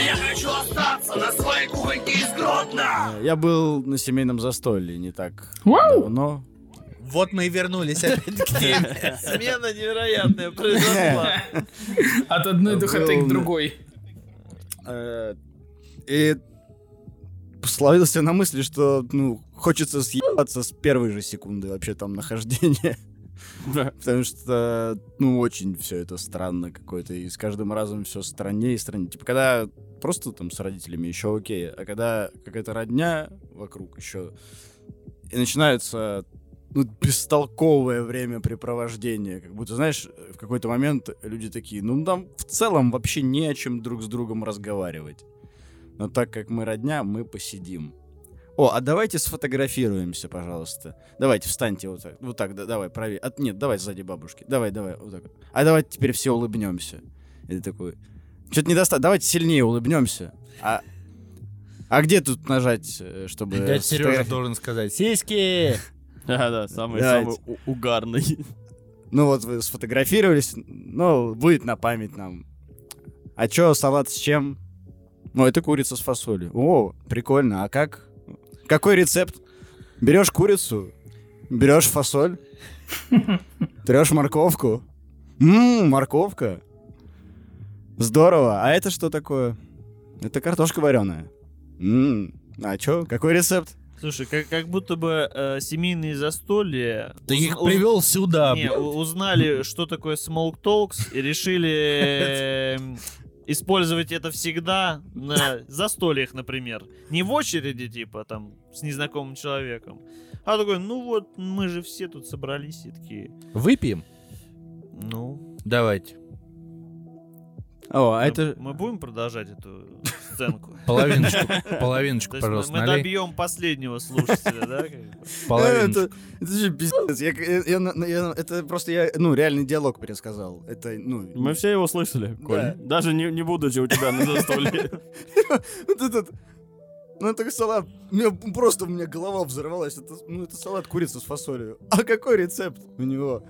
А я хочу остаться на своей кухоньке из Гродно! Я был на семейном застолье не так Вау! давно. Вот мы и вернулись опять к теме. Смена невероятная произошла. От одной духоты к другой. Э, И словился на мысли, что, ну, хочется съебаться с первой же секунды вообще там нахождения. Потому что, ну, очень все это странно какое-то. И с каждым разом все страннее и страннее. Типа, когда просто там с родителями еще окей, а когда какая-то родня вокруг еще, и начинается ну, бестолковое времяпрепровождение. Как будто, знаешь, в какой-то момент люди такие, ну, нам в целом вообще не о чем друг с другом разговаривать. Но так как мы родня, мы посидим. О, а давайте сфотографируемся, пожалуйста. Давайте, встаньте вот так. Вот так, да, давай, правее. От, нет, давай сзади бабушки. Давай, давай, вот так. А давайте теперь все улыбнемся. И ты такой, что-то недостаточно. Давайте сильнее улыбнемся. А, а где тут нажать, э, чтобы... Дядя Сережа должен сказать «Сиськи!» Да-да, самый самый угарный. Ну вот вы сфотографировались, ну, будет на память нам. А чё, салат с чем? Ну, это курица с фасолью. О, прикольно. А как? Какой рецепт? Берешь курицу, берешь фасоль, трешь морковку. Ммм, морковка. Здорово. А это что такое? Это картошка вареная. Ммм, а чё? Какой рецепт? Слушай, как, как будто бы э, семейные застолья... Ты уз- их уз- привел сюда. Не, у- узнали, что такое smoke talks, и решили эм, использовать это всегда на застольях, например. Не в очереди, типа, там, с незнакомым человеком. А такой, ну вот, мы же все тут собрались и такие, Выпьем? ну... Давайте. О, а мы- это... Мы будем продолжать эту сценку? Половиночку, половиночку, пожалуйста, мы добьем последнего слушателя, да? Половиночку. Это, это же пиздец. Это просто я, ну, реальный диалог пересказал. Это, ну... Мы все его слышали, Коль. Да. Даже не, не будучи у тебя на застолье. Вот этот... Ну, это салат... У меня просто у меня голова взорвалась. Это, ну, это салат курица с фасолью. А какой рецепт у него?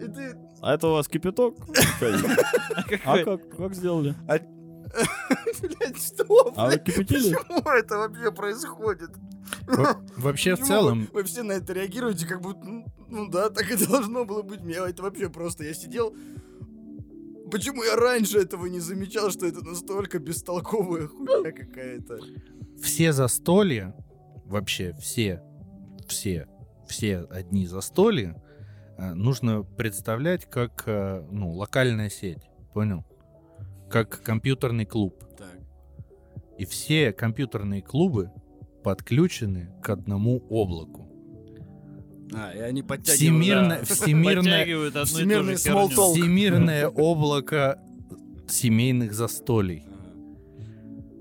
И ты... А это у вас кипяток? А Какой- как, как сделали? Блядь, что? А вы кипятили? Почему это вообще происходит? Во- Вообще, в целом, Вы, вы все на это реагируете, как будто... Ну, ну да, так и должно было быть. Мне это вообще просто... Я сидел... Почему я раньше этого не замечал, что это настолько бестолковая хуйня какая-то? все застолья, вообще все, все, все одни застолья, э, нужно представлять как, э, ну, локальная сеть, понял? Как компьютерный клуб. Так. И все компьютерные клубы подключены к одному облаку. А, и они подтягивают... Всемирно, да. всемирное, talk. всемирное облако семейных застолий.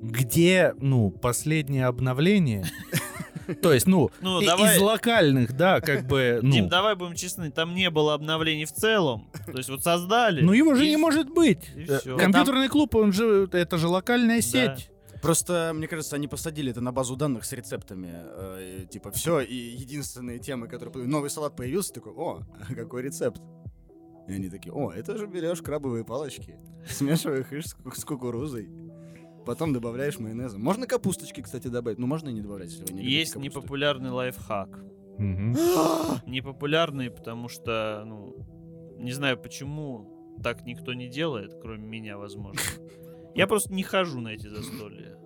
где, ну, последнее обновление, то есть, ну, Ну, и- давай- из локальных, да, как бы, ну, Дим, давай будем честны, там не было обновлений в целом. То есть вот создали. ну его же и- не может быть. и Э. Компьютерный клуб, он же, это же локальная сеть. Просто, мне кажется, они посадили это на базу данных с рецептами. э, типа, все, и единственные темы, которые... Новый салат появился, такой, о, какой рецепт? И они такие, о, это же берешь крабовые палочки, смешиваешь их с кукурузой, потом добавляешь майонеза. Можно капусточки, кстати, добавить. Ну, можно и не добавлять, если вы не любите Есть капусту. непопулярный лайфхак. Непопулярный, потому что, ну, не знаю почему так никто не делает, кроме меня, возможно. Я просто не хожу на эти застолья.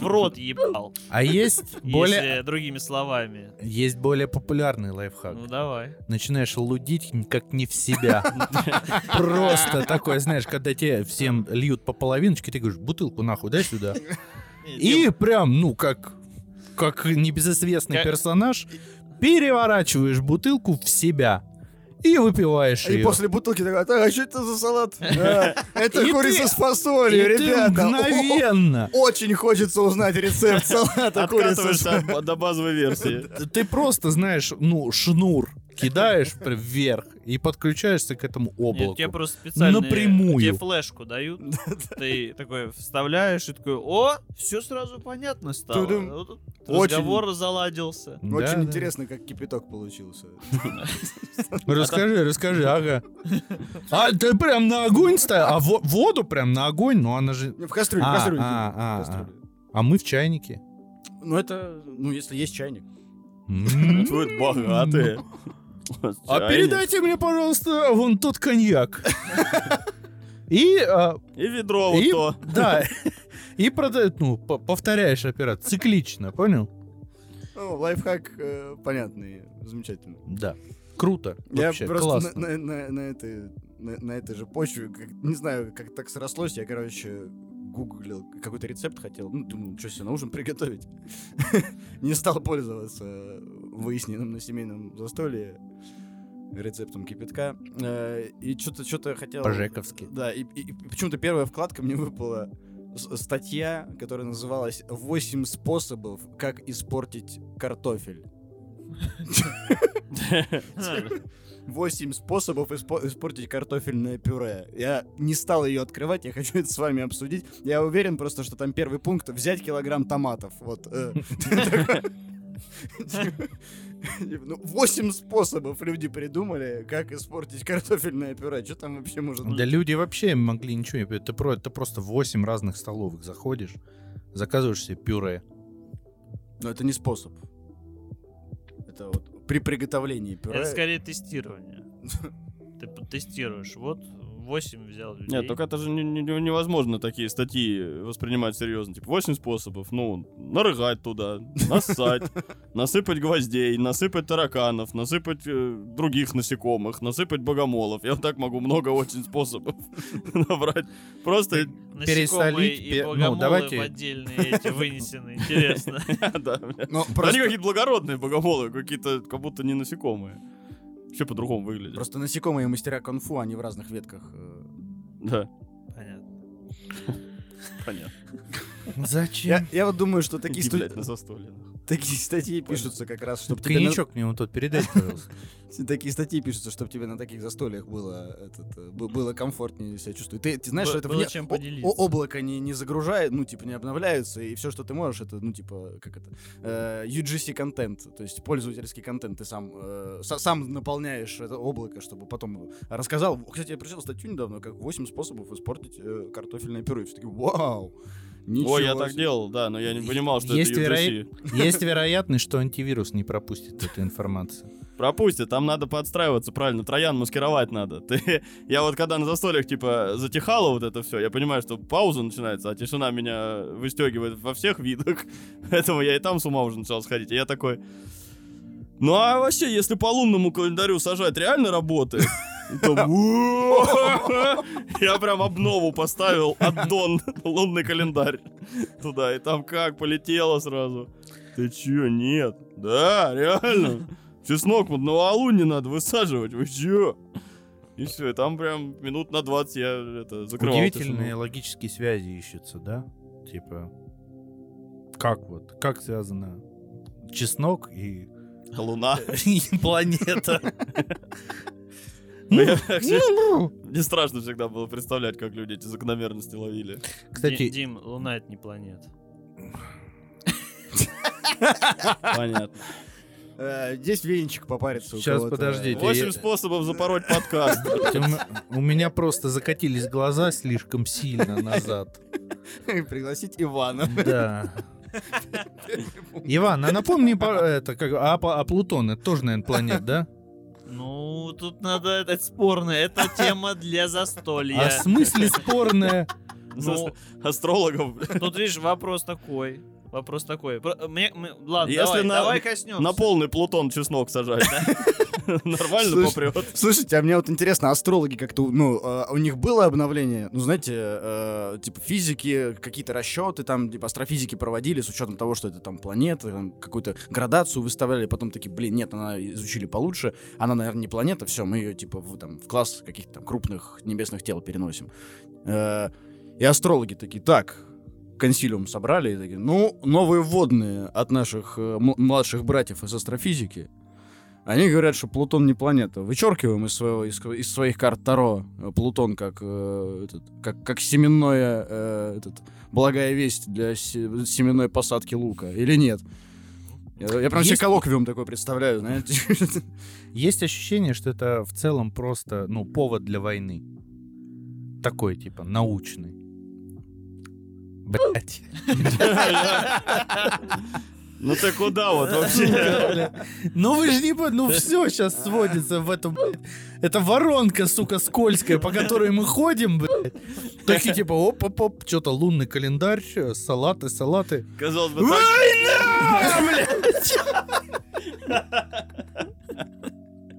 В рот ебал, А есть более, если другими словами. есть более популярный лайфхак. Ну давай. Начинаешь лудить как не в себя. Просто такое, знаешь, когда тебе всем льют по половиночке, ты говоришь, бутылку нахуй, дай сюда. И прям, ну, как, как небезызвестный персонаж, переворачиваешь бутылку в себя и выпиваешь И ее. после бутылки такой, так, а что это за салат? А, Это И курица ты- с фасолью, И ты ребята. мгновенно. Очень хочется узнать рецепт салата курицы с Откатываешься от- до базовой версии. Ты просто знаешь, ну, шнур кидаешь прям вверх и подключаешься к этому Нет, облаку. тебе просто специально Напрямую. тебе флешку дают, ты такой вставляешь и такой, о, все сразу понятно стало. Разговор заладился. Очень интересно, как кипяток получился. Расскажи, расскажи, ага. А ты прям на огонь ставил? А во- воду прям на огонь? Ну она же... В кастрюле, в А, кастрюле. а, в а, кастрюле. А мы в чайнике. Ну это, ну если есть чайник. Вы богатые. А передайте мне, пожалуйста, вон тот коньяк. И, а, И ведро вот И- то. да, и прода- ну, по- повторяешь операцию циклично, понял? Ну, лайфхак э, понятный, замечательный. Да. Круто. Я Вообще, просто классно. на, на- на- на этой, на, на этой же почве, как- не знаю, как так срослось, я, короче, гуглил, какой-то рецепт хотел, ну, думаю, что себе на ужин приготовить. Не стал пользоваться выясненным на семейном застолье рецептом кипятка. Э, И что-то что-то хотел... По-жековски. Да, и, и- и почему-то первая вкладка мне выпала с- статья, которая называлась «8 способов, как испортить картофель». 8 способов испо- испортить картофельное пюре. Я не стал ее открывать, я хочу это с вами обсудить. Я уверен просто, что там первый пункт взять килограмм томатов. Вот. Ну, 8 способов люди придумали, как испортить картофельное пюре. Что там вообще может быть? Да люди вообще могли ничего не... Это, про, это просто 8 разных столовых заходишь, заказываешь себе пюре. Но это не способ. Это вот при приготовлении пюре. Это скорее тестирование. Ты тестируешь. Вот 8 взял людей. Нет, только это же не- не- невозможно такие статьи воспринимать серьезно. Типа 8 способов. Ну, нарыгать туда, нассать, насыпать гвоздей, насыпать тараканов, насыпать э, других насекомых, насыпать богомолов. Я вот так могу много очень способов набрать. Просто, пересолить, и ну, богомолы давайте- в отдельные эти вынесены. Интересно. да. Они какие-то благородные богомолы, какие-то как будто не насекомые. Вообще по-другому выглядят. просто насекомые мастера кунг-фу, они в разных ветках. э. Да, Понятно. понятно. Зачем? Я, я вот думаю, что такие, Иди, сту- блядь, на застолье. Такие статьи пишутся как раз, чтобы тебе на- Коньячок мне вот тут передать, пожалуйста. такие статьи пишутся, чтобы тебе на таких застольях было этот, э, было комфортнее себя чувствовать. Ты, ты знаешь, что это было чем поделиться. о- облако не, не загружает, ну типа не обновляется, и все, что ты можешь, это ну типа как это э, UGC контент, то есть пользовательский контент. Ты сам э, са- сам наполняешь это облако, чтобы потом рассказал. Кстати, я прочитал статью недавно, как 8 способов испортить э, картофельное пюре. Все таки вау. Ничего Ой, я так себе». делал, да, но я не понимал, что Есть, это UGC. есть вероятность, что антивирус не пропустит эту информацию. Пропустит, там надо подстраиваться правильно, троян маскировать надо. Ты, я вот когда на застольях, типа, затихало вот это все, я понимаю, что пауза начинается, а тишина меня выстегивает во всех видах. Поэтому я и там с ума уже начал сходить. И я такой... Ну а вообще, если по лунному календарю сажать, реально работает? Я прям обнову поставил аддон лунный календарь туда, и там как полетело сразу. Ты чё, нет? Да, реально. Чеснок вот на новолуние надо высаживать, вы чё? И все, и там прям минут на 20 я это закрывал Удивительные тишину. логические связи ищутся, да? Типа, как вот, как связано чеснок и, Луна. и планета? Ну, Мне страшно всегда было представлять, как люди эти закономерности ловили. Кстати, Дим, Луна это не планета. Понятно. Э, здесь венчик попарится Сейчас, подождите. Восемь я- способов запороть подкаст. у меня просто закатились глаза слишком сильно назад. Пригласить Ивана. Да. Иван, а напомни, по- это, как, а, а Плутон, это тоже, наверное, планет, да? Ну, тут надо, это спорно, это тема для А застолья. в смысле спорная? Ну, Астрологов. тут, видишь, вопрос такой. Вопрос такой. Мне- мы- ладно, Если давай, на- давай коснемся. На полный Плутон чеснок сажать. Нормально попрет. Слушайте, а мне вот интересно, астрологи как-то, ну, э, у них было обновление, ну, знаете, э, типа физики, какие-то расчеты там, типа астрофизики проводили с учетом того, что это там планета, какую-то градацию выставляли, потом такие, блин, нет, она изучили получше, она, наверное, не планета, все, мы ее, типа, в, там, в класс каких-то там крупных небесных тел переносим. Э, и астрологи такие, так, консилиум собрали и такие, ну, новые вводные от наших э, младших братьев из астрофизики. Они говорят, что Плутон не планета. Вычеркиваем из, своего, из, из своих карт Таро э, Плутон как, э, этот, как, как семенное, э, этот, благая весть для се- семенной посадки лука. Или нет? Я, я прям себе Есть- коллоквиум такой представляю, знаете. Есть ощущение, что это в целом просто, ну, повод для войны. Такой, типа, научный. Блять. Ну ты куда вот вообще? Ну вы же не... Ну все сейчас сводится в этом... блядь. Это воронка, сука, скользкая, по которой мы ходим, блядь. Такие типа оп-оп-оп, что-то лунный календарь, салаты, салаты. Казалось бы, так-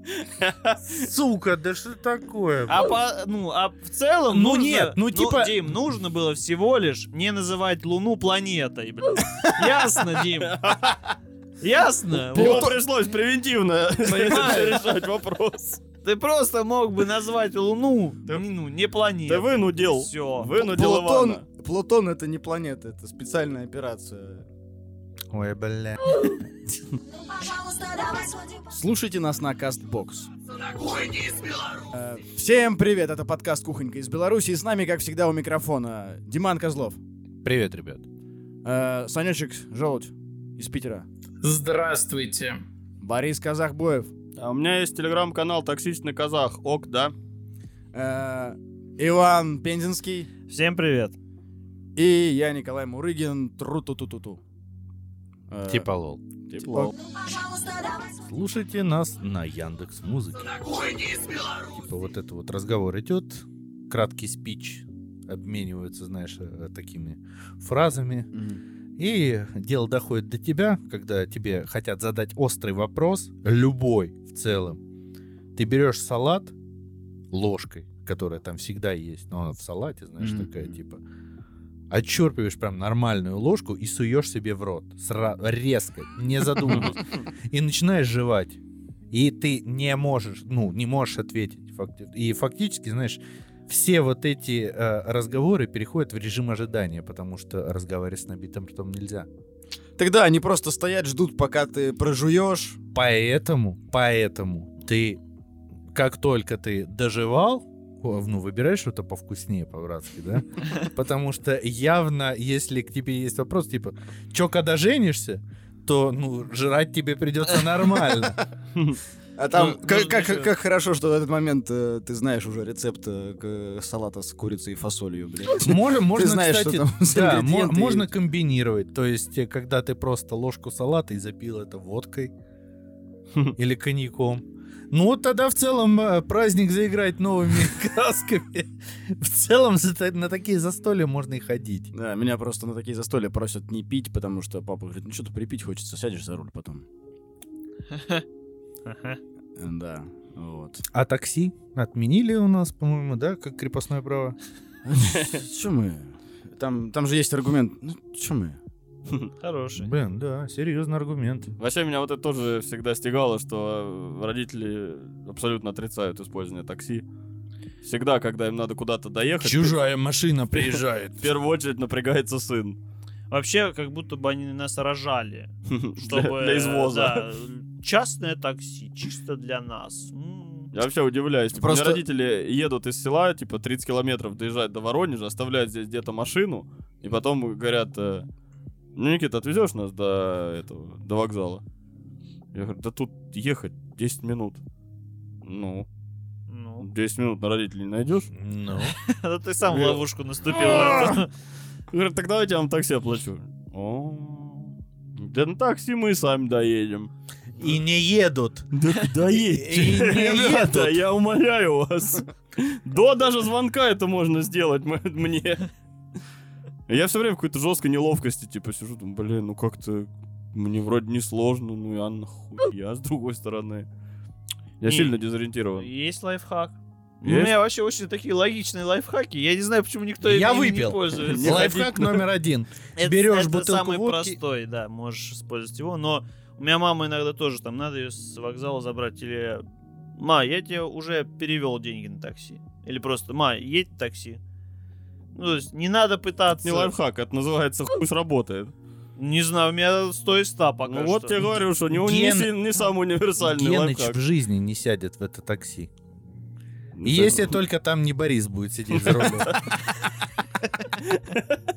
Сука, да что такое? А по, ну, а в целом Ну нужно- нет, ну типа- Дим, нужно было всего лишь не называть Луну планетой, блядь. Ясно, Дим? Ясно? Ему Вот. пришлось превентивно решать вопрос. Ты просто мог бы назвать Луну, ну, не планитой. Ты вынудил. Все. Вынудил Плутон, Ивана. Плутон это не планета, это специальная операция. Ой, бля. Слушайте нас на. На Беларуси. Э, Всем привет, это подкаст «Кухонька» из Беларуси. И с нами, как всегда, у микрофона Диман Козлов, Привет, ребят. э, Санечек Желудь из Питера, Здравствуйте. Борис Казахбоев, А у меня есть телеграм-канал «Токсичный казах». Ок, да? э, Иван Пензенский Всем привет. и я, Николай Мурыгин. Тру-ту-ту-ту-ту. Э, Типа лол. Тепло. Слушайте нас на Яндекс Музыке. Типа вот это вот разговор идет, краткий спич, обмениваются, знаешь, э, такими фразами. И дело доходит до тебя, когда тебе хотят задать острый вопрос, любой в целом. Ты берешь салат ложкой, которая там всегда есть, но она в салате, знаешь, Мгм. такая типа. Отчерпываешь прям нормальную ложку и суешь себе в рот. Сра- резко, не задумываясь. И начинаешь жевать. И ты не можешь, ну, не можешь ответить. И фактически, знаешь, все вот эти э, разговоры переходят в режим ожидания, потому что разговаривать с набитым ртом нельзя. Тогда они просто стоят, ждут, пока ты прожуешь. Поэтому, поэтому ты, как только ты доживал, ну, выбираешь что-то повкуснее, по-братски, да? Потому что явно, если к тебе есть вопрос, типа, чё, когда женишься, то, ну, жрать тебе придется нормально. А там, Ну, как, нужно как- ещё- как хорошо, что в этот момент э, ты знаешь уже рецепт э, салата с курицей и фасолью, блядь. Можно, можно знаешь, кстати, что там да, мо- можно комбинировать. То есть, э, когда ты просто ложку салата и запил это водкой или коньяком. Ну вот тогда в целом э, праздник заиграть новыми красками. В целом на такие застолья можно и ходить. Да, меня просто на такие застолья просят не пить, потому что папа говорит, ну что-то припить хочется, сядешь за руль потом. Да, вот. А такси отменили у нас, по-моему, да, как крепостное право? Че мы? Там, там же есть аргумент. Ну, че мы? Хороший. Блин, да, серьезный аргумент. Вообще меня вот это тоже всегда стегало, что родители абсолютно отрицают использование такси. Всегда, когда им надо куда-то доехать, Чужая машина приезжает. в первую очередь напрягается сын. Вообще, как будто бы они нас рожали. Для Чтобы, для извоза. да, частное такси, чисто для нас. Я вообще удивляюсь. Типа, Просто- У меня родители едут из села, типа 30 километров доезжают до Воронежа, оставляют здесь где-то машину, и потом говорят, э, ну, Никита, отвезешь нас до этого, до вокзала? Я говорю, да тут ехать 10 минут. Ну, Ну, 10 минут на родителей не найдешь? Ну, это ты сам в ловушку наступил. Говорит, так давайте я вам такси оплачу. О, да на такси мы сами доедем. и не едут. Да куда едете? И не Ребята, едут. я умоляю вас. До даже звонка это можно сделать мне. Я все время в какой-то жесткой неловкости, типа, сижу, думаю, блин, ну как-то мне вроде не сложно, ну я нахуя с другой стороны. Я Не, сильно дезориентирован. Есть лайфхак. У Есть? меня вообще очень такие логичные лайфхаки. Я не знаю, почему никто Я ими выпил. не пользуется. Лайфхак номер один. Это- Берешь это бутылку самый водки. простой, да, можешь использовать его. Но у меня мама иногда тоже там надо ее с вокзала забрать или Ма, я тебе уже перевел деньги на такси. Или просто, ма, едь в такси. Ну, то есть не надо пытаться. Не лайфхак, это называется хуй сработает. Не знаю, у меня 100 из 100 пока Ну вот что. тебе говорю, что не, не, Ген- си- не самый универсальный Геныч лайфхак. в жизни не сядет в это такси. Ну, И если только там не Борис будет сидеть за рулем.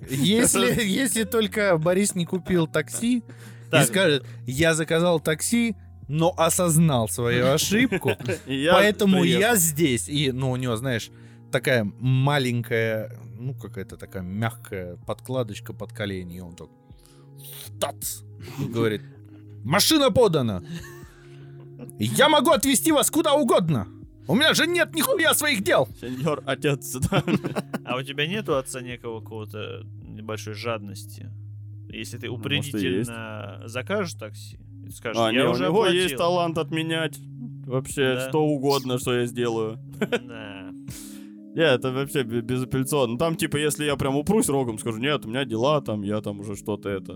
Если, если только Борис не купил такси и Так. скажет, я заказал такси, но осознал свою ошибку, И я поэтому я здесь. И, ну, у него, знаешь, такая маленькая, ну, какая-то такая мягкая подкладочка под колени, и он так тац, говорит, машина подана. Я могу отвезти вас куда угодно. У меня же нет нихуя своих дел. Сеньор, отец, да. А у тебя нету отца некого какого-то небольшой жадности? Если ты Ну, может, упредительно закажешь такси, и скажешь, А, я не, у уже него оплатил. есть талант отменять вообще Да. что угодно, что я сделаю. Да. Не, это вообще бе- безапелляционно. Ну, Там, типа, если я прям упрусь рогом, скажу, нет, у меня дела, там, я там уже что-то это.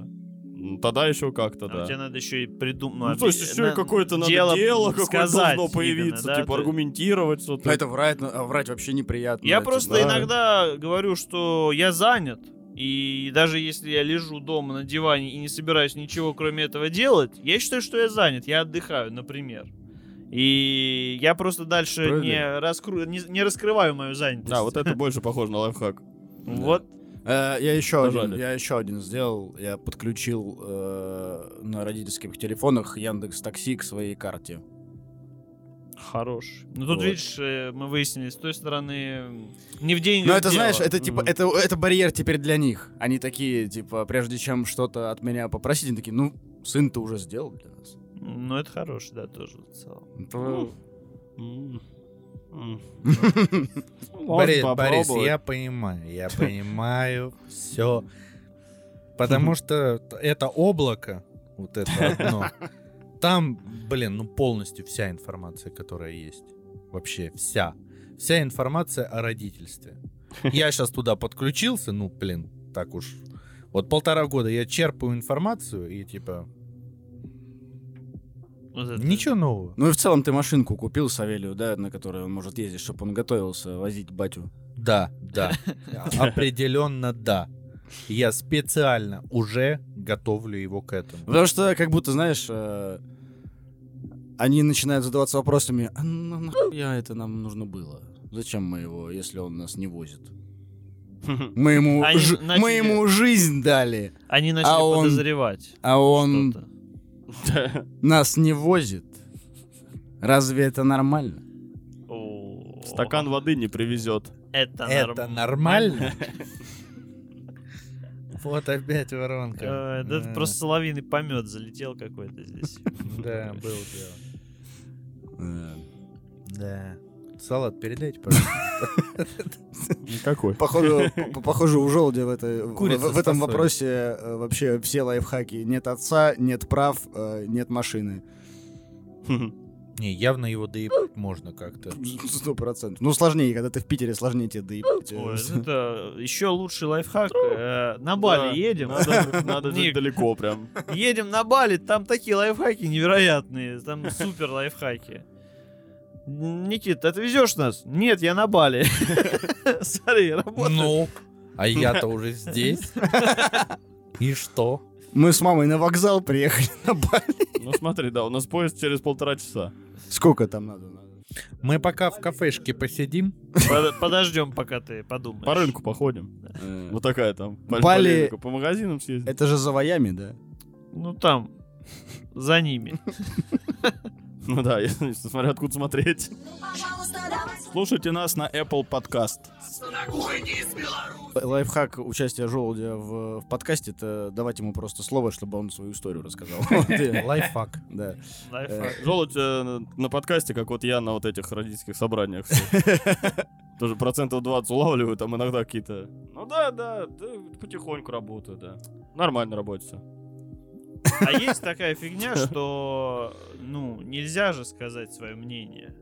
Ну, Тогда еще как-то, А да. тебе надо еще и придумать. Ну, то есть еще и какое-то надо дело, какое-то сказать должно именно, появиться, да, типа ты- аргументировать что-то. Ну, это врать, ну, а врать вообще неприятно. Я это, просто да. иногда говорю, что я занят. И даже если я лежу дома на диване и не собираюсь ничего кроме этого делать, я считаю, что я занят, я отдыхаю, например. И я просто дальше Правильно. не, раскру... не, не раскрываю мою занятость. Да, вот это больше похоже на лайфхак. Вот. Э, я еще один, я еще один сделал. Я подключил э, на родительских телефонах Яндекс Такси к своей карте. Хорош. Ну тут, Вот. видишь, э, мы выяснили, с той стороны не в день. Но это, знаешь, это типа, Мгм. это, это барьер теперь для них. Они такие, типа, прежде чем что-то от меня попросить, они такие, ну, сын ты уже сделал для нас. Ну, это хорош, да, тоже в целом. То-. Борис, Борис, я понимаю, я понимаю все. Потому что это облако, вот это одно, там, блин, ну полностью вся информация, которая есть. Вообще вся. Вся информация о родительстве. Я сейчас туда подключился, ну, блин, так уж. Вот полтора года я черпаю информацию и типа Вот это- ничего нового. Ну и в целом ты машинку купил Савелию, да, на которой он может ездить, чтобы он готовился возить батю. Да, да. Определенно да. Я специально уже готовлю его к этому. Потому что, как будто, знаешь, э, они начинают задаваться вопросами, а на- нахуя это нам нужно было? Зачем мы его, если он нас не возит? Мы ему, жи- начали- мы ему жизнь дали, Они начали А он- подозревать. а он что-то. нас не возит. Разве это нормально? Стакан воды не привезет. Это, Это норм- нормально? Вот опять воронка. Э, да это просто соловьиный помет залетел какой-то здесь. Да, был дело. Да. Салат передайте, пожалуйста. Никакой. Походу, п- похоже, у желудя в, этой, в- в, этом вопросе э, вообще все лайфхаки. Нет отца, нет прав, э, нет машины. Не, явно его доебать можно как-то. Сто процентов. Ну, сложнее, когда ты в Питере, сложнее тебе доебать. Ой, это еще лучший лайфхак. Э, На Бали едем. Надо, далеко прям. Едем на Бали, там такие лайфхаки невероятные. Там супер лайфхаки. Никит, ты отвезешь нас? Нет, я на Бали. Смотри, работает. Ну, а я-то уже здесь. И что? Мы с мамой на вокзал приехали на Бали. Ну смотри, да, у нас поезд через полтора часа. Сколько там надо? надо? Мы пока в кафешке посидим. Под- Подождем, пока ты подумаешь. По рынку походим. Э, Вот такая там. Бали-. По магазинам съездить. Это же за воями, да? Ну там, за ними. Ну да, если- смотря откуда смотреть. Слушайте нас на Apple Podcast. Лайфхак участия желудя в, в подкасте это давать ему просто слово, чтобы он свою историю рассказал. Лайфхак. Да. Лайфхак. Желудь э, на- подкасте, как вот я на вот этих родительских собраниях. Тоже процентов 20 улавливаю, там иногда какие-то... Ну да, да, потихоньку работаю, да. Нормально работает всё. А есть такая фигня, что, ну, нельзя же сказать свое мнение.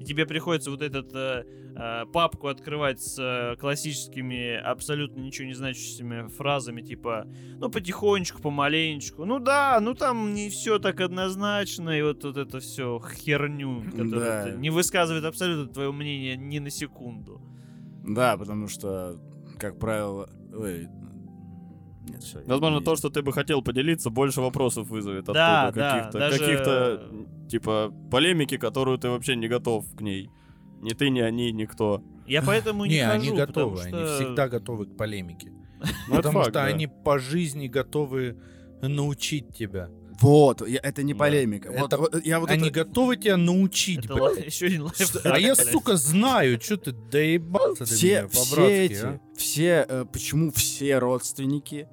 И тебе приходится вот этот э, э, папку открывать с э, классическими, абсолютно ничего не значащими фразами, типа, ну, потихонечку, помаленечку. Ну да, ну там не все так однозначно, и вот, вот это все херню, которая Да. не высказывает абсолютно твое мнение ни на секунду. Да, потому что, как правило... ой, Нет, все. Возможно, то, что ты бы хотел поделиться, больше вопросов вызовет Да, оттуда. да, каких-то, даже- каких-то, типа, полемики, которую ты вообще не готов к ней. Ни ты, ни они, никто. Я поэтому не, Не, они хожу, потому готовы, они всегда готовы к полемике. Ну, Потому факт, что да. они по жизни готовы научить тебя. Вот, я- это не Да. полемика. Вот- Это- вот я вот они это- готовы тебя научить, Это блядь. ла- еще один лайфхак. А я, сука, знаю, что ты доебался до все, меня все по-братски, эти, а? все, э, почему все родственники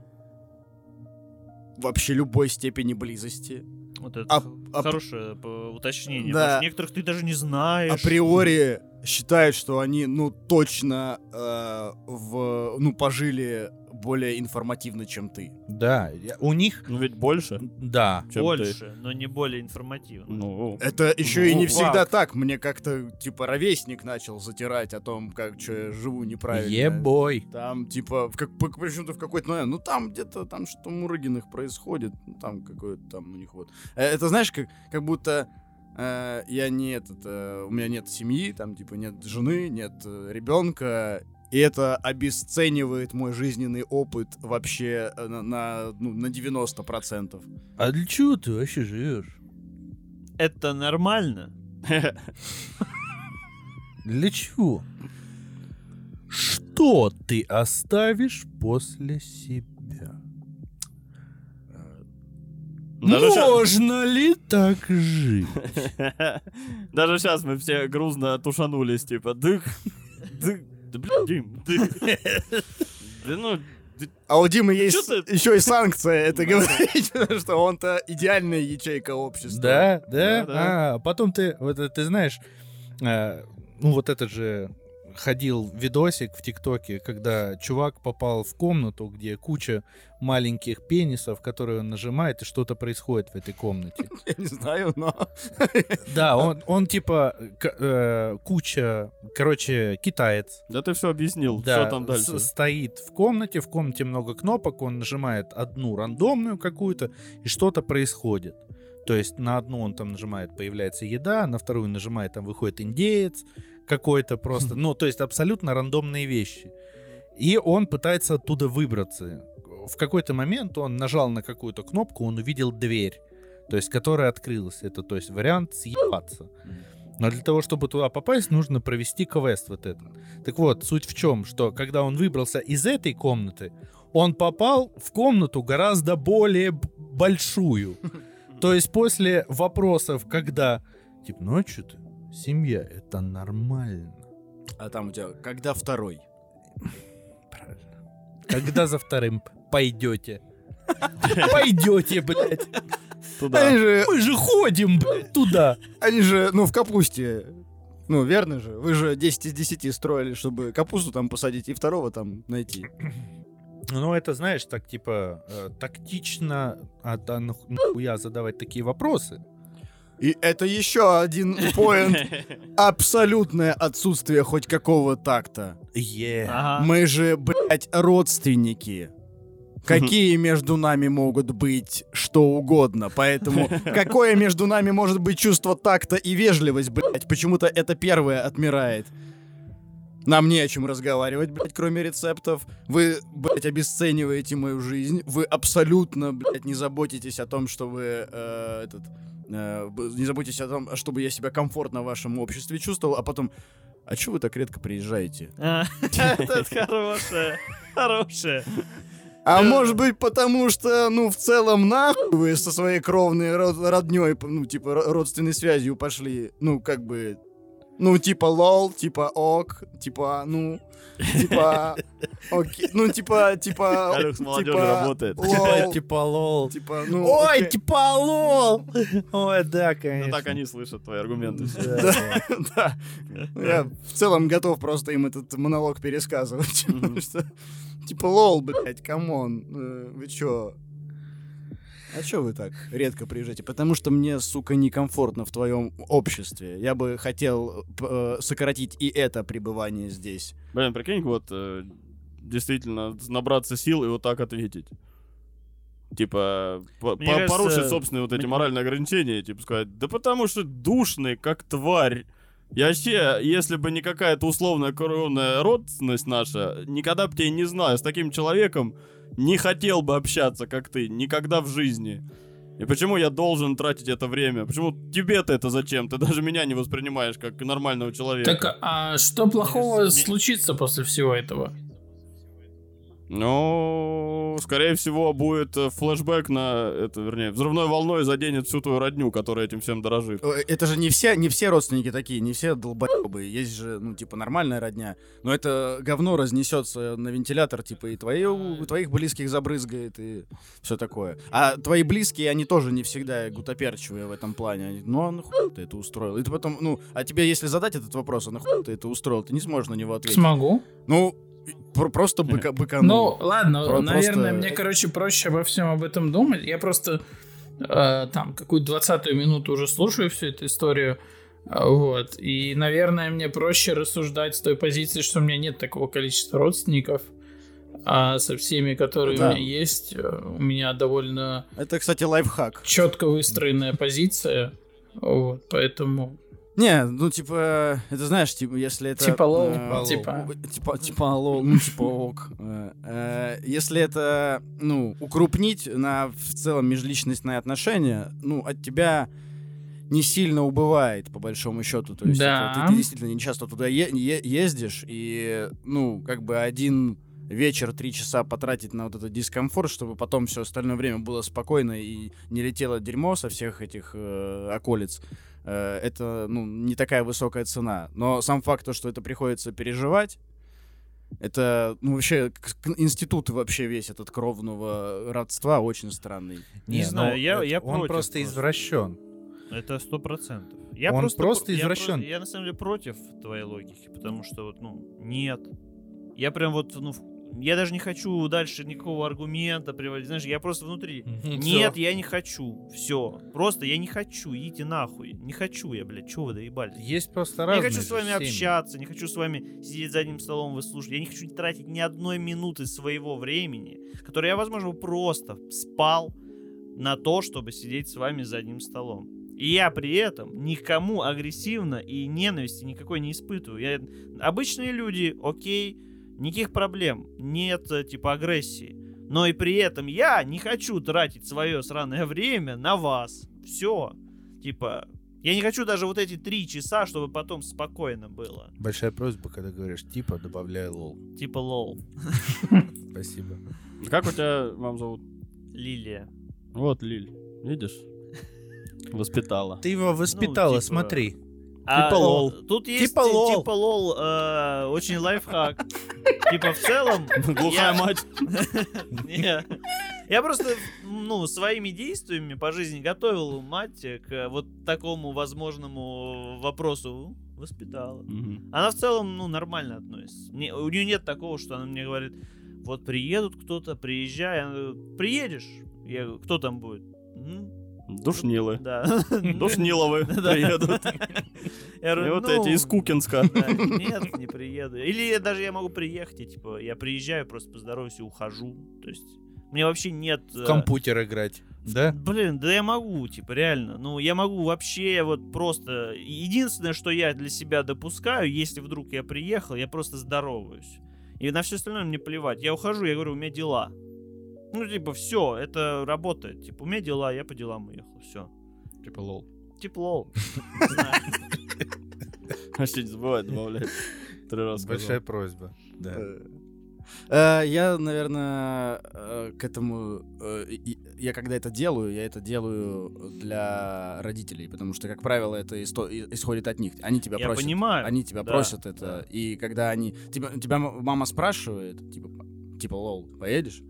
вообще любой степени близости Вот это А- а- хорошее п- уточнение. Да. потому некоторых ты даже не знаешь. априори считают, что они, ну, точно э, в, ну, пожили более информативно, чем ты. Да, у них, Ну, ведь больше, да. чем ты. Больше, но не более информативно. Ну, Это еще и Ну, не всегда факт. так. Мне как-то, типа, ровесник начал затирать о том, как что я живу неправильно. Ебой. Там, типа, в как, причем-то в какой-то момент, ну там где-то, там что-то Мурыгиных происходит, ну, там какое-то там у них вот. Э, Это знаешь, как, как будто э, я не этот, э, у меня нет семьи, там, типа, нет жены, нет ребенка, и это обесценивает мой жизненный опыт вообще э, на, на, ну, на 90%. А для чего ты вообще живешь? Это нормально. Для чего? Что ты оставишь после себя? Даже щас- Можно ли так жить? Даже сейчас мы все грузно тушанулись, типа, дых, дых, да блин, Дим, ты... Да ну, А у Димы есть еще и санкция, это говорить, что он-то идеальная ячейка общества. Да, да. А, потом ты, вот это ты знаешь, э, ну вот этот же ходил видосик в ТикТоке, когда чувак попал в комнату, где куча маленьких пенисов, которые он нажимает, и что-то происходит в этой комнате. Я не знаю, но... Да, он, он типа э, куча, короче, китаец. да ты все объяснил, Да, что там дальше? стоит в комнате, в комнате много кнопок, он нажимает одну рандомную какую-то, и что-то происходит. То есть на одну он там нажимает, появляется еда, на вторую нажимает, там выходит индеец какой-то просто. Ну, то есть абсолютно рандомные вещи. И он пытается оттуда выбраться. В какой-то момент он нажал на какую-то кнопку, он увидел дверь, то есть которая открылась. Это, то есть, вариант съебаться. Но для того, чтобы туда попасть, нужно провести квест вот этот. Так вот, суть в чем, что когда он выбрался из этой комнаты, он попал в комнату гораздо более большую. То есть после вопросов, когда, типа, ну а что ты, семья, это нормально. А там у тебя, когда второй? Правильно. Когда за вторым пойдете? Пойдете, блядь. Туда. Они же, Мы же ходим, блядь, туда. они же, ну, в капусте. Ну, верно же? Вы же 10 из 10 строили, чтобы капусту там посадить и второго там найти. Ну, это, знаешь, так, типа, э, тактично, а да нах- нахуя задавать такие вопросы? И это еще один поинт. Абсолютное отсутствие хоть какого такта. Е. Ага. Мы же, блядь, родственники. Какие между нами могут быть что угодно. Поэтому какое между нами может быть чувство такта и вежливость, блядь? Почему-то это первое отмирает. Нам не о чем разговаривать, блядь, кроме рецептов. Вы, блядь, обесцениваете мою жизнь. Вы абсолютно, блядь, не заботитесь о том, что вы э, этот не заботитесь о том, чтобы я себя комфортно в вашем обществе чувствовал, а потом, а чё вы так редко приезжаете? А, Это хорошее. Хорошее. А может быть, потому что, ну, в целом, нахуй вы со своей кровной родней, ну, типа, ро- родственной связью пошли, ну, как бы, ну, типа, лол, типа, ок, типа, ну, типа, окей, ну, типа, типа, Алёкс, молодежь типа, работает. лол, Типа лол. типа, ну, Ой, окей. типа лол. Ой, да, Ну конечно. так они слышат твои аргументы. Да. Да. Ну, Я в целом готов просто им этот монолог пересказывать. потому что, Типа, лол, блядь, come on. э, Вы чё? А чё вы так редко приезжаете? Потому что мне, сука, некомфортно в твоем обществе. Я бы хотел э, сократить и это пребывание здесь. Блин, прикинь, вот э, действительно набраться сил и вот так ответить. Типа, по- кажется, порушить собственные вот эти мне- моральные ограничения, типа сказать, да потому что душный, как тварь. Я вообще, если бы не какая-то условная кровная родственность наша, никогда бы тебя не знаю. С таким человеком не хотел бы общаться, как ты, никогда в жизни. И почему я должен тратить это время? Почему тебе-то это зачем? Ты даже меня не воспринимаешь как нормального человека. Так, а что плохого Мне- случится после всего этого? Ну, скорее всего, будет э, флешбэк на, это, вернее, взрывной волной заденет всю твою родню, которая этим всем дорожит. Э, Это же не все, не все родственники такие, не все долбоебы. Есть же, ну, типа, нормальная родня. Но это говно разнесется на вентилятор, типа, и твою, твоих близких забрызгает, и все такое. А твои близкие, они тоже не всегда гутоперчивые в этом плане. Они, ну, а нахуй ты это устроил? И ты потом, ну, а тебе, если задать этот вопрос, а нахуй ты это устроил, ты не сможешь на него ответить. Смогу. Ну, просто быка, быканул. Ну, ладно, Про- наверное, просто- мне, короче, проще обо всем об этом думать. Я просто э, там какую-то двадцатую минуту уже слушаю всю эту историю. а, Вот. И, наверное, мне проще рассуждать с той позиции, что у меня нет такого количества родственников. А со всеми, которые Да. у меня есть, э, у меня довольно Это, кстати, лайфхак. четко выстроенная позиция. Вот, поэтому Не, ну типа, это знаешь, типа, если это... Типа лол, э, типа. Типа, типа лол, ну типа ок. Э, э, Если это, ну, укрупнить на в целом межличностные отношения, ну, от тебя не сильно убывает, по большому счету. То есть Да. это ты, ты действительно не часто туда е- е- ездишь, и, ну, как бы один вечер, три часа потратить на вот этот дискомфорт, чтобы потом все остальное время было спокойно и не летело дерьмо со всех этих э, околиц, э, это, ну, не такая высокая цена. Но сам факт, то, что это приходится переживать, это, ну, вообще, институт вообще весь этот кровного родства очень странный. Не знаю, ну, я- это- я Он против просто просто. извращен. Это сто процентов. Я Он просто, просто про- я извращен. про- Я, на самом деле против твоей логики, потому что вот, ну, нет. Я прям вот, ну, в- я даже не хочу дальше никакого аргумента приводить. Знаешь, я просто внутри. Нет, я не хочу. Все. Просто я не хочу. Идите нахуй. Не хочу я, блядь. Чего вы доебались? Есть просто Я разные не хочу с вами семьи. общаться, не хочу с вами сидеть за одним столом выслушивать. Я не хочу тратить ни одной минуты своего времени, которое я, возможно, просто спал на то, чтобы сидеть с вами за одним столом. И я при этом никому агрессивно и ненависти никакой не испытываю. Я... Обычные люди, окей, никаких проблем, нет э, типа агрессии. Но и при этом я не хочу тратить свое сраное время на вас. Все. Типа, я не хочу даже вот эти три часа, чтобы потом спокойно было. Большая просьба, когда говоришь типа, добавляй лол. Типа лол. Спасибо. Как у тебя мам зовут? Лилия. Вот, Лиль. Видишь? Воспитала. Ты его воспитала, типа- смотри. А, Типа лол. Тут есть Типа лол. типа лол, э, очень лайфхак. Типа в целом... Глухая мать. Я просто, ну, своими действиями по жизни готовил мать к вот такому возможному вопросу. Воспитала. Она в целом, ну, нормально относится. Не- у нее нет такого, что она мне говорит, вот приедут кто-то, приезжай. Она говорит, приедешь? Я говорю, кто там будет? «М, Душнилы. Да. Душниловы приедут. И вот «Ну, эти из Кукинска. Нет, не приеду. Или даже я могу приехать, и, типа, я приезжаю, просто поздороваюсь и ухожу. То есть, мне вообще нет... В э, компьютер играть. Да? Блин, да я могу, типа, реально. Ну, я могу вообще вот просто... Единственное, что я для себя допускаю, если вдруг я приехал, я просто здороваюсь. И на все остальное мне плевать. Я ухожу, я говорю, у меня дела. Ну, типа, все, это работает. Типа, у меня дела, я по делам уехал, все. Типа лол. Не знаю. Вообще не забывай добавлять. Три раза. Большая просьба. Да. Э, Я, наверное, э, к этому... э, Я когда это делаю, я это делаю для родителей, потому что, как правило, это исходит от них. Они тебя Я просят. понимаю. Они тебя Да, просят это. И когда они... Тебя, тебя мама спрашивает, типа, типа, лол, поедешь?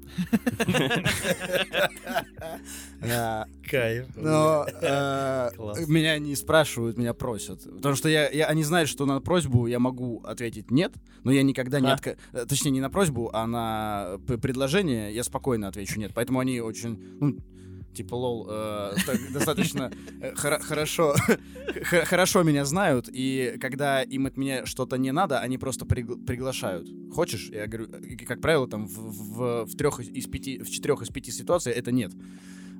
Да. Кайф. Но э, меня не спрашивают, меня просят. Потому что я, я, они знают, что на просьбу я могу ответить нет, но я никогда не А? э, Точнее, не на просьбу, а на предложение я спокойно отвечу нет. Поэтому они очень... Типа, лол, э, достаточно э, хоро- хорошо, хорошо меня знают, и когда им от меня что-то не надо, они просто пригла- приглашают. Хочешь? Я говорю, и, как правило, там в, трех из пяти, в четырех из пяти ситуаций это нет.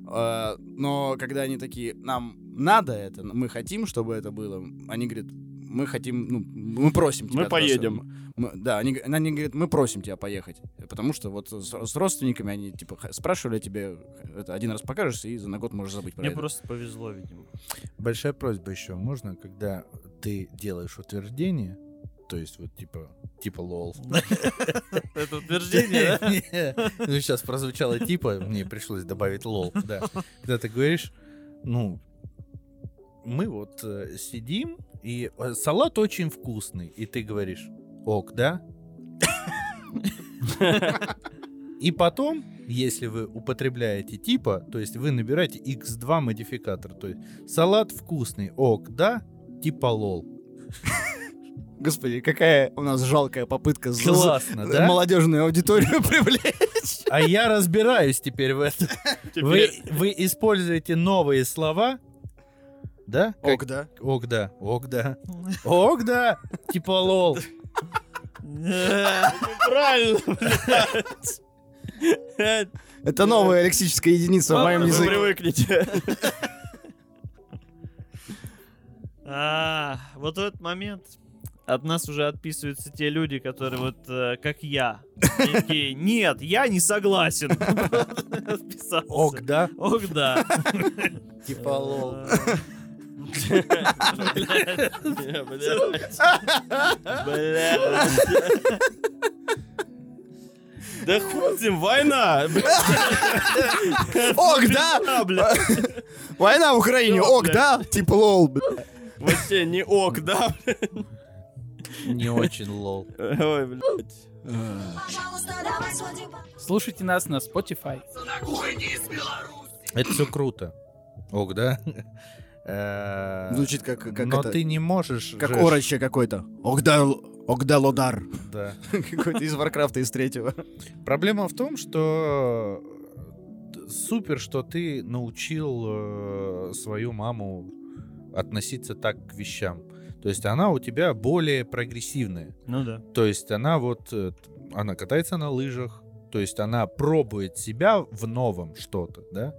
Э, Но когда они такие, нам надо это, мы хотим, чтобы это было, они говорят, мы хотим, ну, мы просим тебя. Мы поедем. мы- да, они, они говорят, мы просим тебя поехать. Потому что вот с, с родственниками они, типа, спрашивали тебе, это один раз покажешь, и за на год можешь забыть про Мне это. просто повезло, видимо. Большая просьба еще. Можно, когда ты делаешь утверждение, то есть вот типа, типа лол. Это утверждение, да? Ну, сейчас прозвучало типа, мне пришлось добавить лол, да. Когда ты говоришь, ну, мы вот э, сидим, и э, салат очень вкусный, и ты говоришь, ок, да? И потом, если вы употребляете типа, то есть вы набираете x2 модификатор, то есть салат вкусный, ок, да? Типа лол. Господи, какая у нас жалкая попытка Классно, да? молодежную аудиторию привлечь. А я разбираюсь теперь в этом. Вы, Теперь вы используете новые слова, да? Как- Ок, да. Ок, да, ок, да. Ок, да. Типа лол. правильно, блядь. Это новая лексическая единица в моем Вы языке. привыкните. А, вот в этот момент от нас уже отписываются те люди, которые вот э, как я. Такие, нет, я не согласен. Ок, да. Ок, да. Типа лол. Да хуй война! Ок, да. Война в Украине. Ок, да. Типа лол. Вообще не ок, да? Не очень лол. Ой, блядь. Слушайте нас на Spotify. Это все круто. Ок, да. Э, Звучит как, как Но это, ты не можешь... как же- какой-то. Огдал, Огдалодар. Да. Какой-то из Варкрафта из третьего. Проблема в том, что э, супер, что ты научил э, свою маму относиться так к вещам. То есть она у тебя более прогрессивная. Ну да. То есть она вот, она катается на лыжах, то есть она пробует себя в новом что-то, да?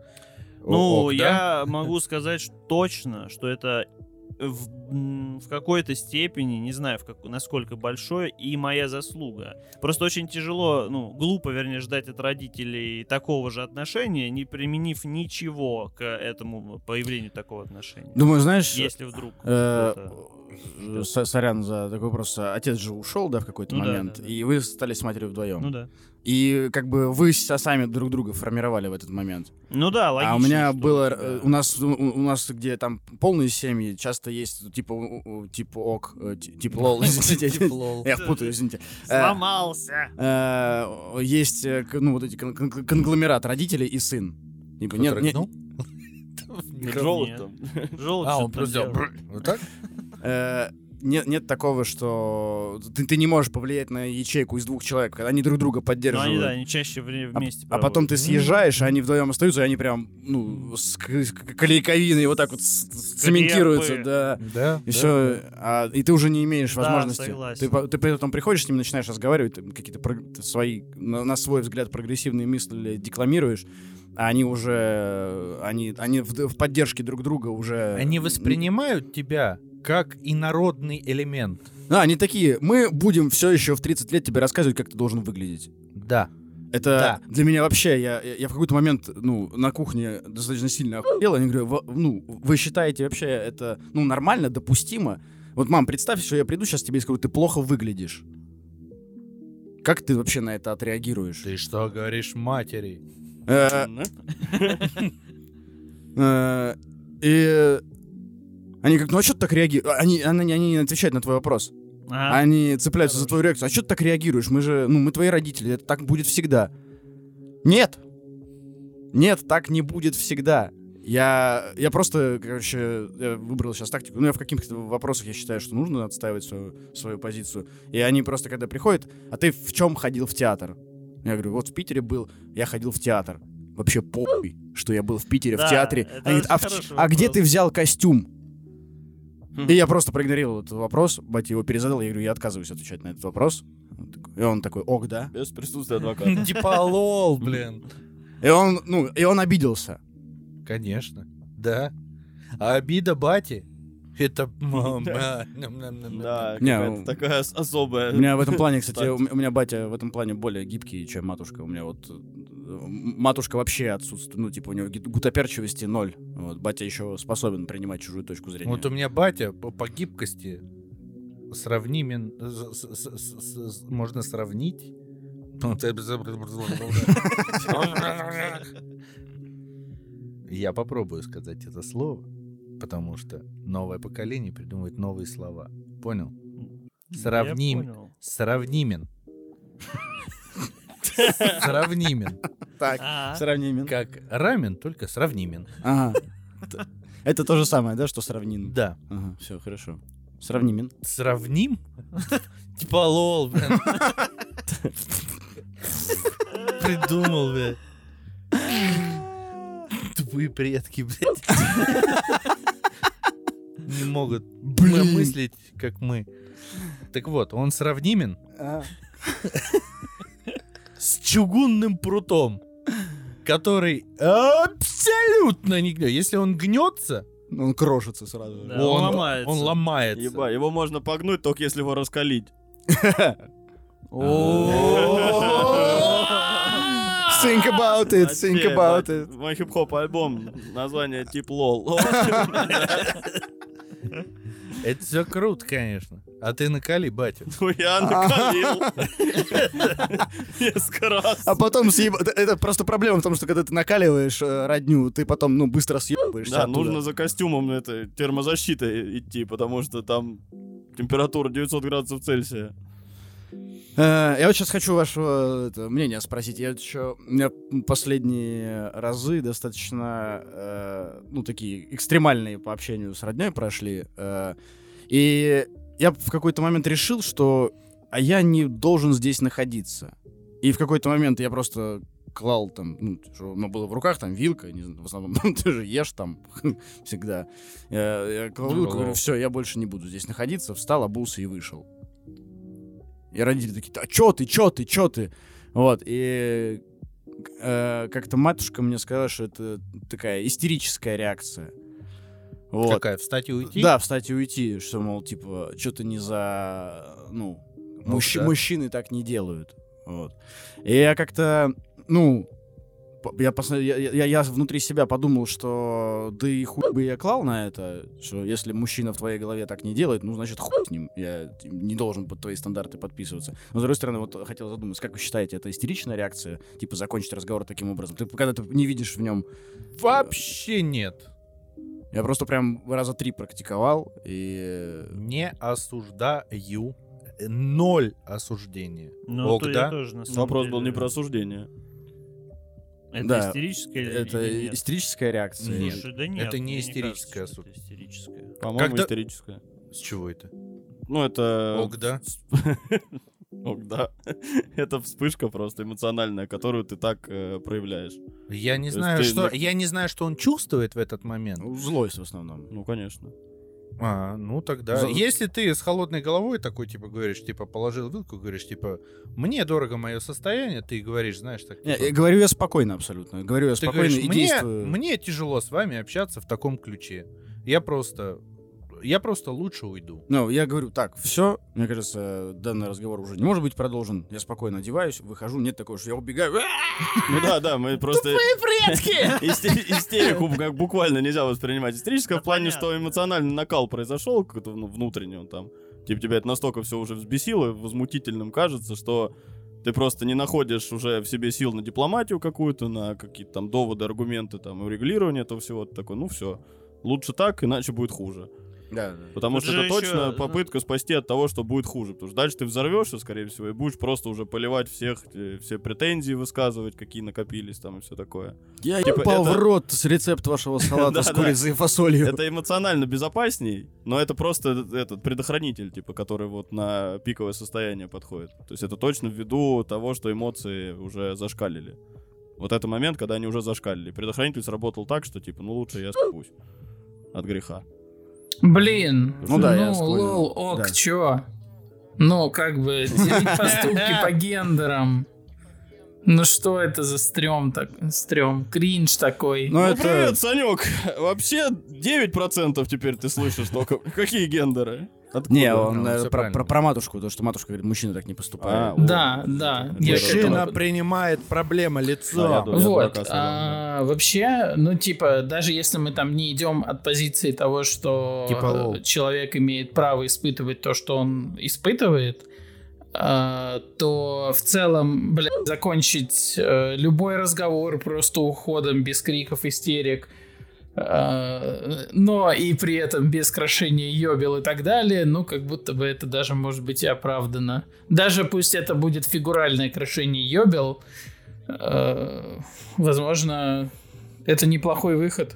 Ну, ок, да? я могу сказать точно, что это в, в какой-то степени, не знаю, в как, насколько большой, и моя заслуга. Просто очень тяжело, ну, глупо, вернее, ждать от родителей такого же отношения, не применив ничего к этому появлению такого отношения. Думаю, знаешь, Если вдруг э, э, со- сорян за такой вопрос. Отец же ушел, да, в какой-то Ну момент, да, да. и вы стали с матерью вдвоем. Ну да. И как бы вы сами друг друга формировали в этот момент. Ну да, логично. а у меня было, да. э, у нас, у, у нас где там полные семьи, часто есть типа, типа ок, э, ти- типа лол, извините. Типа. Я путаю, извините. Э, Сломался. э, Есть, ну, вот эти кон- кон- конгломерат родителей и сын. Типа, нет, нет? Желудь там. Желудь А, он просто. Вот так? Нет, нет такого, что ты, ты не можешь повлиять на ячейку из двух человек, когда они друг друга Ну, поддерживают. они, да, они чаще А- вместе А потом ты проводят. съезжаешь, а они вдвоем остаются, и они прям, ну, с, с клейковиной вот так вот цементируются, да. Да. И да. все, а, и ты уже не имеешь Да, возможности. согласен. Ты, ты потом приходишь с ним, начинаешь разговаривать, какие-то свои, на, на свой взгляд, прогрессивные мысли декламируешь, а они уже, они, они в, в поддержке друг друга уже... Они воспринимают тебя как инородный элемент. Да, они такие, мы будем все еще в 30 лет тебе рассказывать, как ты должен выглядеть. Да. Это для меня вообще, я, я в какой-то момент, ну, на кухне достаточно сильно охуел, я говорю, «Во- ну, вы считаете вообще это, ну, нормально, допустимо? Вот, мам, представь, что я приду сейчас тебе и скажу, ты плохо выглядишь. Как ты вообще на это отреагируешь? Ты что говоришь матери? Э, э, И они как, ну а что ты так реагируешь? Они, они, они не отвечают на твой вопрос. Ага. Они цепляются за твою реакцию. А что ты так реагируешь? Мы же, ну, мы твои родители, это так будет всегда. Нет. Нет, так не будет всегда. Я, я просто, короче, я выбрал сейчас тактику. Ну, я в каких-то вопросах я считаю, что нужно отстаивать свою, свою позицию. И они просто, когда приходят, а ты в чем ходил в театр? Я говорю, вот в Питере был, я ходил в театр. Вообще похуй, что я был в Питере, Да, в театре. Они говорят, а, в- а где ты взял костюм? И я просто проигнорировал этот вопрос, батя его перезадал, я говорю, я отказываюсь отвечать на этот вопрос. Он такой- И он такой, ок, да. Без присутствия адвоката. Типа лол, блин. И он, ну, и он обиделся. Конечно. Да. А обида бати Это мама. Да, Не, какая-то ну, такая ос- особая. У меня в этом плане, кстати, у м- у меня батя в этом плане более гибкий, чем матушка. У меня вот э, м- матушка вообще отсутствует. Ну, типа, у него гутоперчивости ноль. Вот, батя еще способен принимать чужую точку зрения. Вот у меня батя по, по гибкости сравнимен, с- с- с- с- с- можно сравнить. Я попробую сказать это слово, потому что новое поколение придумывает новые слова. Понял? Сравним. Сравнимен. Сравнимен. Так, сравнимен. Как рамен, только сравнимен. Ага. Это- то же самое, да, что сравним? Да. Ага, все, хорошо. Сравнимен. Сравним? Типа лол, блин. Придумал, блядь. Тупые предки, блядь. Не могут мыслить, как мы. Так вот, он сравнимен А, с чугунным прутом, который абсолютно не гнет. Если он гнется, Он крошится сразу. Да, он ломается. он ломается. Еба, его можно погнуть, только если его раскалить. Think about it, think about it. Мой хип-хоп альбом, название тип лол. Это все круто, конечно. А ты накали, батю. Ну я накалил. Несколько раз. А потом съеб... это- просто проблема в том, что когда ты накаливаешь э, родню, ты потом, ну, быстро съебаешься Да, нужно за костюмом это, термозащитой идти, потому что там температура 900 градусов Цельсия. Э, Я вот сейчас хочу вашего это, мнения спросить. Я еще... У меня последние разы достаточно, э, ну, такие экстремальные по общению с родней прошли. э, И я в какой-то момент решил, что а я не должен здесь находиться. И в какой-то момент я просто клал там, ну, что у меня было в руках, там, вилка, не знаю, в основном, ты же ешь там всегда. Я, я клал вилку, говорю, все, я больше не буду здесь находиться, встал, обулся и вышел. И родители такие, а чё ты, чё ты, чё ты? Вот, и э, как-то матушка мне сказала, что это такая истерическая реакция. Вот. Какая, встать и уйти? Да, встать и уйти, что, мол, типа, что-то не за... Ну, Ну, мужчи- да. мужчины так не делают. Вот. И я как-то, ну, я, я, я- я внутри себя подумал, что да и хуй бы я клал на это, что если мужчина в твоей голове так не делает, ну, значит, хуй с ним. Я не должен под твои стандарты подписываться. Но, с другой стороны, вот хотел задуматься, как вы считаете, это истеричная реакция? Типа, закончить разговор таким образом? Ты, когда ты не видишь в нем... Вообще нет. Я просто прям раза три практиковал, и... Не осуждаю. Ноль осуждения. Ну, Ок, то да? я тоже, на самом Вопрос был деле- не про осуждение. Это Да, истерическое или Это или нет? истерическая реакция. Нет. Слушай, да нет, это не мне истерическое кажется, это истерическое. По-моему, Когда- историческое. С чего это? Ну, это... Ок, да? Ок, да. Это вспышка просто эмоциональная, которую ты так э, проявляешь. Я не То знаю, ты что. не- Я не знаю, что он чувствует в этот момент. Ну, Злость в основном. Ну, конечно. А, ну тогда. За- Если ты с холодной головой такой, типа, говоришь, типа, положил вилку, говоришь, типа, мне дорого мое состояние, ты говоришь, знаешь, так. Типа, я говорю я спокойно абсолютно. Говорю я ты спокойно говоришь, и мне, действую. мне тяжело с вами общаться в таком ключе. Я просто. Я просто лучше уйду. Ну, я говорю, так, все, мне кажется, данный разговор уже не может быть продолжен. Я спокойно одеваюсь, выхожу, нет такого, что я убегаю. Ну да, да, мы просто... Исте- Истерику как буквально нельзя воспринимать. Истерическое в плане, что эмоциональный накал произошел, какой-то ну, внутренний он там. Типа тебя это настолько все уже взбесило, возмутительным кажется, что ты просто не находишь уже в себе сил на дипломатию какую-то, на какие-то там доводы, аргументы, там, урегулирование этого всего. Ты такой, ну все, лучше так, иначе будет хуже. Да, да. Потому Тут что это точно ещё, ну- попытка спасти от того, что будет хуже. Потому что дальше ты взорвешься, скорее всего, и будешь просто уже поливать всех, э, все претензии высказывать, какие накопились там и все такое. Я Типа, ебал это- в рот с рецепт вашего салата с курицей и фасолью. Это эмоционально безопасней, но это просто этот- предохранитель, типа, который вот на пиковое состояние подходит. То есть это точно ввиду того, что эмоции уже зашкалили. Вот это момент, когда они уже зашкалили. Предохранитель сработал так, что типа, ну лучше я скупусь от греха. Блин, Ну да, я ну, склонен. лол, ок, Да. чё? Ну, как бы, делить поступки по гендерам. Ну что это за стрём так, стрём, кринж такой. Ну, Ну, это... привет, Санек. Вообще 9% теперь ты слышишь только. Какие гендеры? Откуда? Не, он Ну, про, про- про матушку, то, что матушка говорит, мужчины так не поступают. А, вот. Да, да. я к Мужчина этому- принимает проблема Да, я лицо. думаю, я Вот, сорвал, а, вообще, ну, типа, даже если мы там не идем от позиции того, что Типа э, человек имеет право испытывать то, что он испытывает, а, то в целом, блядь, закончить э, любой разговор просто уходом без криков, истерик, а, но и при этом без крошения ёбел и так далее, ну, как будто бы это даже может быть и оправдано. Даже пусть это будет фигуральное крошение ёбел, э, возможно, это неплохой выход.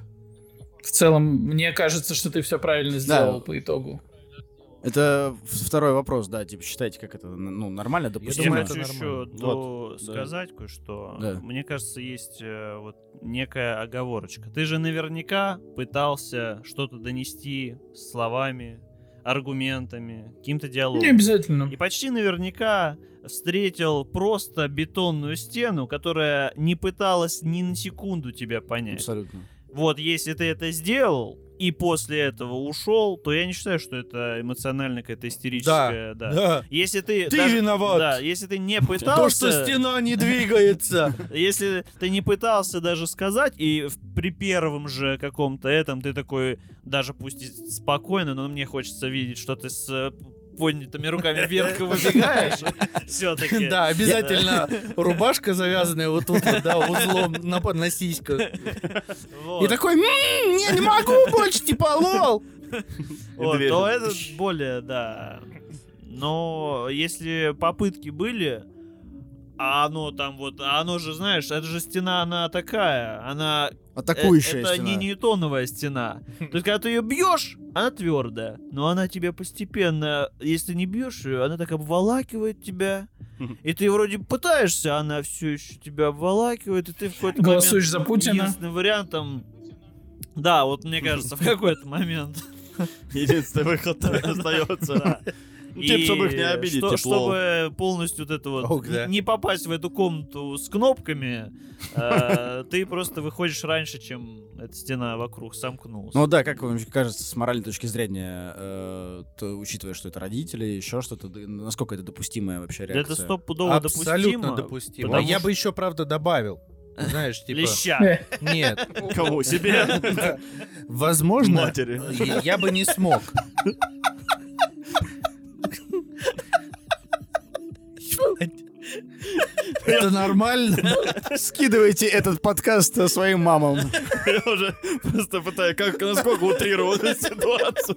В целом, мне кажется, что ты все правильно сделал по итогу. Это второй вопрос, да, типа, считаете, как это, ну, нормально, Я допустимо? думаю, хочу еще до- Вот, да. сказать кое-что. Да. Мне кажется, есть э, вот некая оговорочка. Ты же наверняка пытался что-то донести словами, аргументами, каким-то диалогом. Не обязательно. И почти наверняка встретил просто бетонную стену, которая не пыталась ни на секунду тебя понять. Абсолютно. Вот, если ты это сделал и после этого ушел, то я не считаю, что это эмоционально какая-то истерическая. Да. Да. Если ты, Ты даже- виноват. Да, если ты не То, пытался, что стена не двигается. если ты не пытался даже сказать, и при первом же каком-то этом ты такой, даже пусть спокойно, но мне хочется видеть, что ты с поднятыми руками вверх выбегаешь, все-таки. Да, обязательно рубашка завязанная вот тут да, узлом на, на сиськах. И такой, «М, не, не могу больше, типа, лол. Вот, то это более, да. Но если попытки были, а оно там вот, а оно же, знаешь, это же стена, она такая, она... э, Атакующая Это стена. не ньютоновая стена. То есть, когда ты ее бьешь, она твердая, но она тебе постепенно, если не бьешь ее, она так обволакивает тебя. И ты вроде пытаешься, а она все еще тебя обволакивает, и ты в какой-то Голосуешь момент за Путина? единственным вариантом... Да, вот мне кажется, в какой-то момент Единственный выход остается. Ну, типа, чтобы их не обидеть, что-. Чтобы полностью вот это вот Ох, да. не попасть в эту комнату с кнопками, э, ты просто выходишь раньше, чем эта стена вокруг сомкнулась. Ну да, как вам кажется, с моральной точки зрения, э, то, учитывая, что это родители, еще что-то, насколько это допустимая вообще Да реакция? это стопудово Абсолютно допустимо. допустимо. потому Я что- бы еще, правда, добавил. Знаешь, типа... Леща. Нет. Кому? Себе? Возможно, Матери. я- я бы не смог. Это нормально? Скидывайте этот подкаст своим мамам. Я уже просто пытаюсь, как, насколько утрировать ситуацию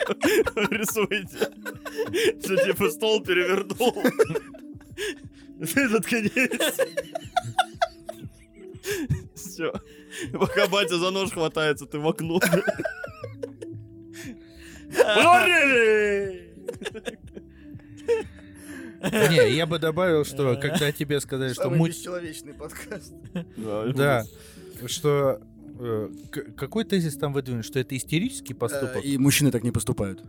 рисуете. Что, типа, стол перевернул. Этот конец. Все. Пока батя за нож хватается, ты в окно. Не, я бы добавил, что когда тебе сказали, что муть... бесчеловечный подкаст. Да, что... э, Какой тезис там выдвинут? Что это истерический поступок? Э, И мужчины так не поступают.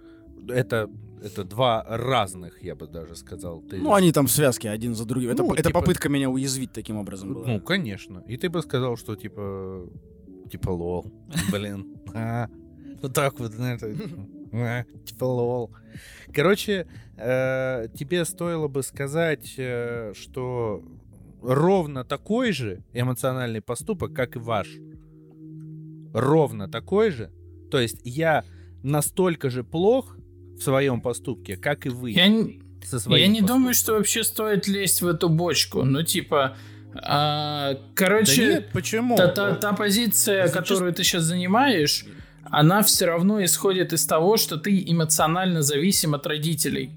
Это, это два разных, я бы даже сказал. тезиса. Ну, они там в связке один за другим. Это, Ну, это типа- попытка меня уязвить таким образом была. Ну, конечно. И ты бы сказал, что типа... Типа лол. Блин. А, Вот так вот, знаешь. Типа лол. Короче, э, тебе стоило бы сказать, э, что ровно такой же эмоциональный поступок, как и ваш. Ровно такой же. То есть я настолько же плох в своем поступке, как и вы. Я, со я своим не думаю, что вообще стоит лезть в эту бочку. Ну, типа, а, Да короче, нет, почему? та, та- та позиция, Если которую ты сейчас занимаешь, она все равно исходит из того, что ты эмоционально зависим от родителей.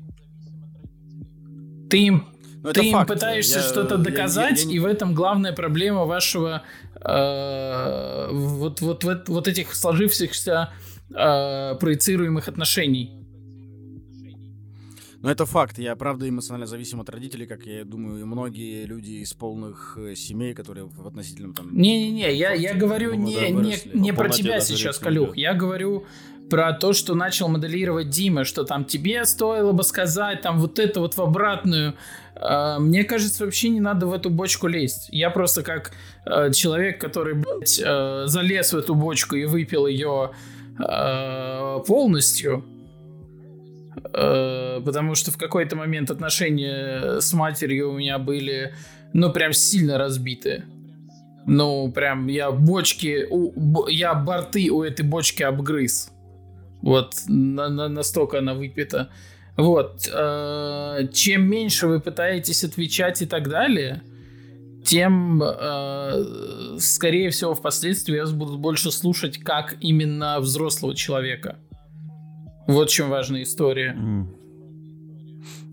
Ты им, Ну, ты им факт. пытаешься Я- что-то я- я- доказать, я не- и в этом главная проблема вашего э, вот, вот, вот, вот этих сложившихся э, проецируемых отношений. Ну, это факт. Я, правда, эмоционально зависим от родителей, как я думаю, и многие люди из полных э, семей, которые в относительном там... Не-не-не, я, я говорю Ну, не, да, не, не про тебя сейчас, Калюх. Я говорю про то, что начал моделировать Дима, что там тебе стоило бы сказать там вот это вот в обратную. Э, мне кажется, вообще не надо в эту бочку лезть. Я просто как э, человек, который, блядь, э, залез в эту бочку и выпил ее полностью, потому что в какой-то момент отношения с матерью у меня были, ну, прям сильно разбиты. Ну, прям я бочки, у, я борты у этой бочки обгрыз. Вот, на, на, настолько она выпита. Вот, э, чем меньше вы пытаетесь отвечать и так далее, тем, э, скорее всего, впоследствии вас будут больше слушать как именно взрослого человека. Вот чем важная история.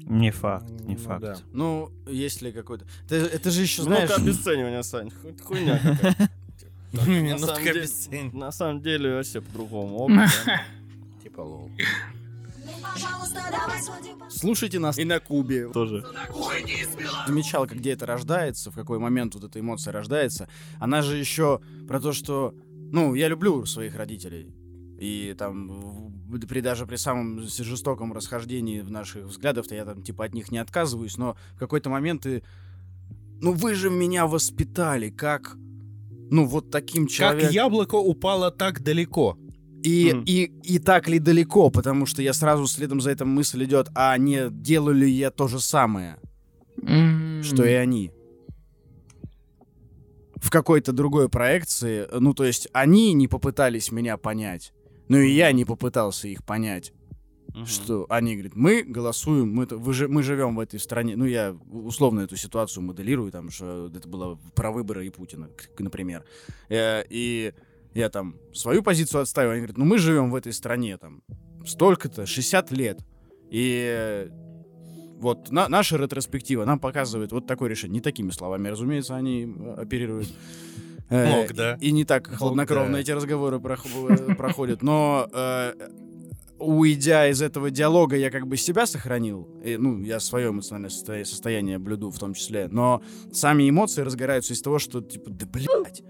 Не факт, не Ну факт. да. Ну, если какой-то... Это, это же еще, знаешь... обесценивания, Сань. Ху- Хуйня. На самом деле- обесценивания. На самом деле вообще по-другому. Опыт, да. Типа лол. Слушайте нас и на Кубе. Тоже. Замечал, как где это рождается, в какой момент вот эта эмоция рождается. Она же еще про то, что... Ну, я люблю своих родителей. И там, при, даже при самом жестоком расхождении в наших взглядах, я там, типа, от них не отказываюсь, но в какой-то момент ты... Ну, вы же меня воспитали, как... Ну, вот таким человеком. Как яблоко упало так далеко. И, Мгм. и, и так ли далеко, потому что я сразу следом за этим мысль идет, а не делаю ли я то же самое, что и они. В какой-то другой проекции, ну то есть они не попытались меня понять, но и я не попытался их понять, Мгм. что они говорят, мы голосуем, мы, вы же, мы живем в этой стране, ну я условно эту ситуацию моделирую, там, что это было про выборы и Путина, например, Э, и я там свою позицию отстаиваю, они говорят, ну мы живем в этой стране там столько-то, 60 лет, и вот на- наша ретроспектива нам показывает вот такое решение. Не такими словами, разумеется, они э, оперируют. Э, Мог, да. И не так хладнокровно эти разговоры э, проходят. Но э, уйдя из этого диалога, я как бы себя сохранил. И, ну, я свое эмоциональное состо- состояние блюду в том числе. Но сами эмоции разгораются из того, что типа, да блядь,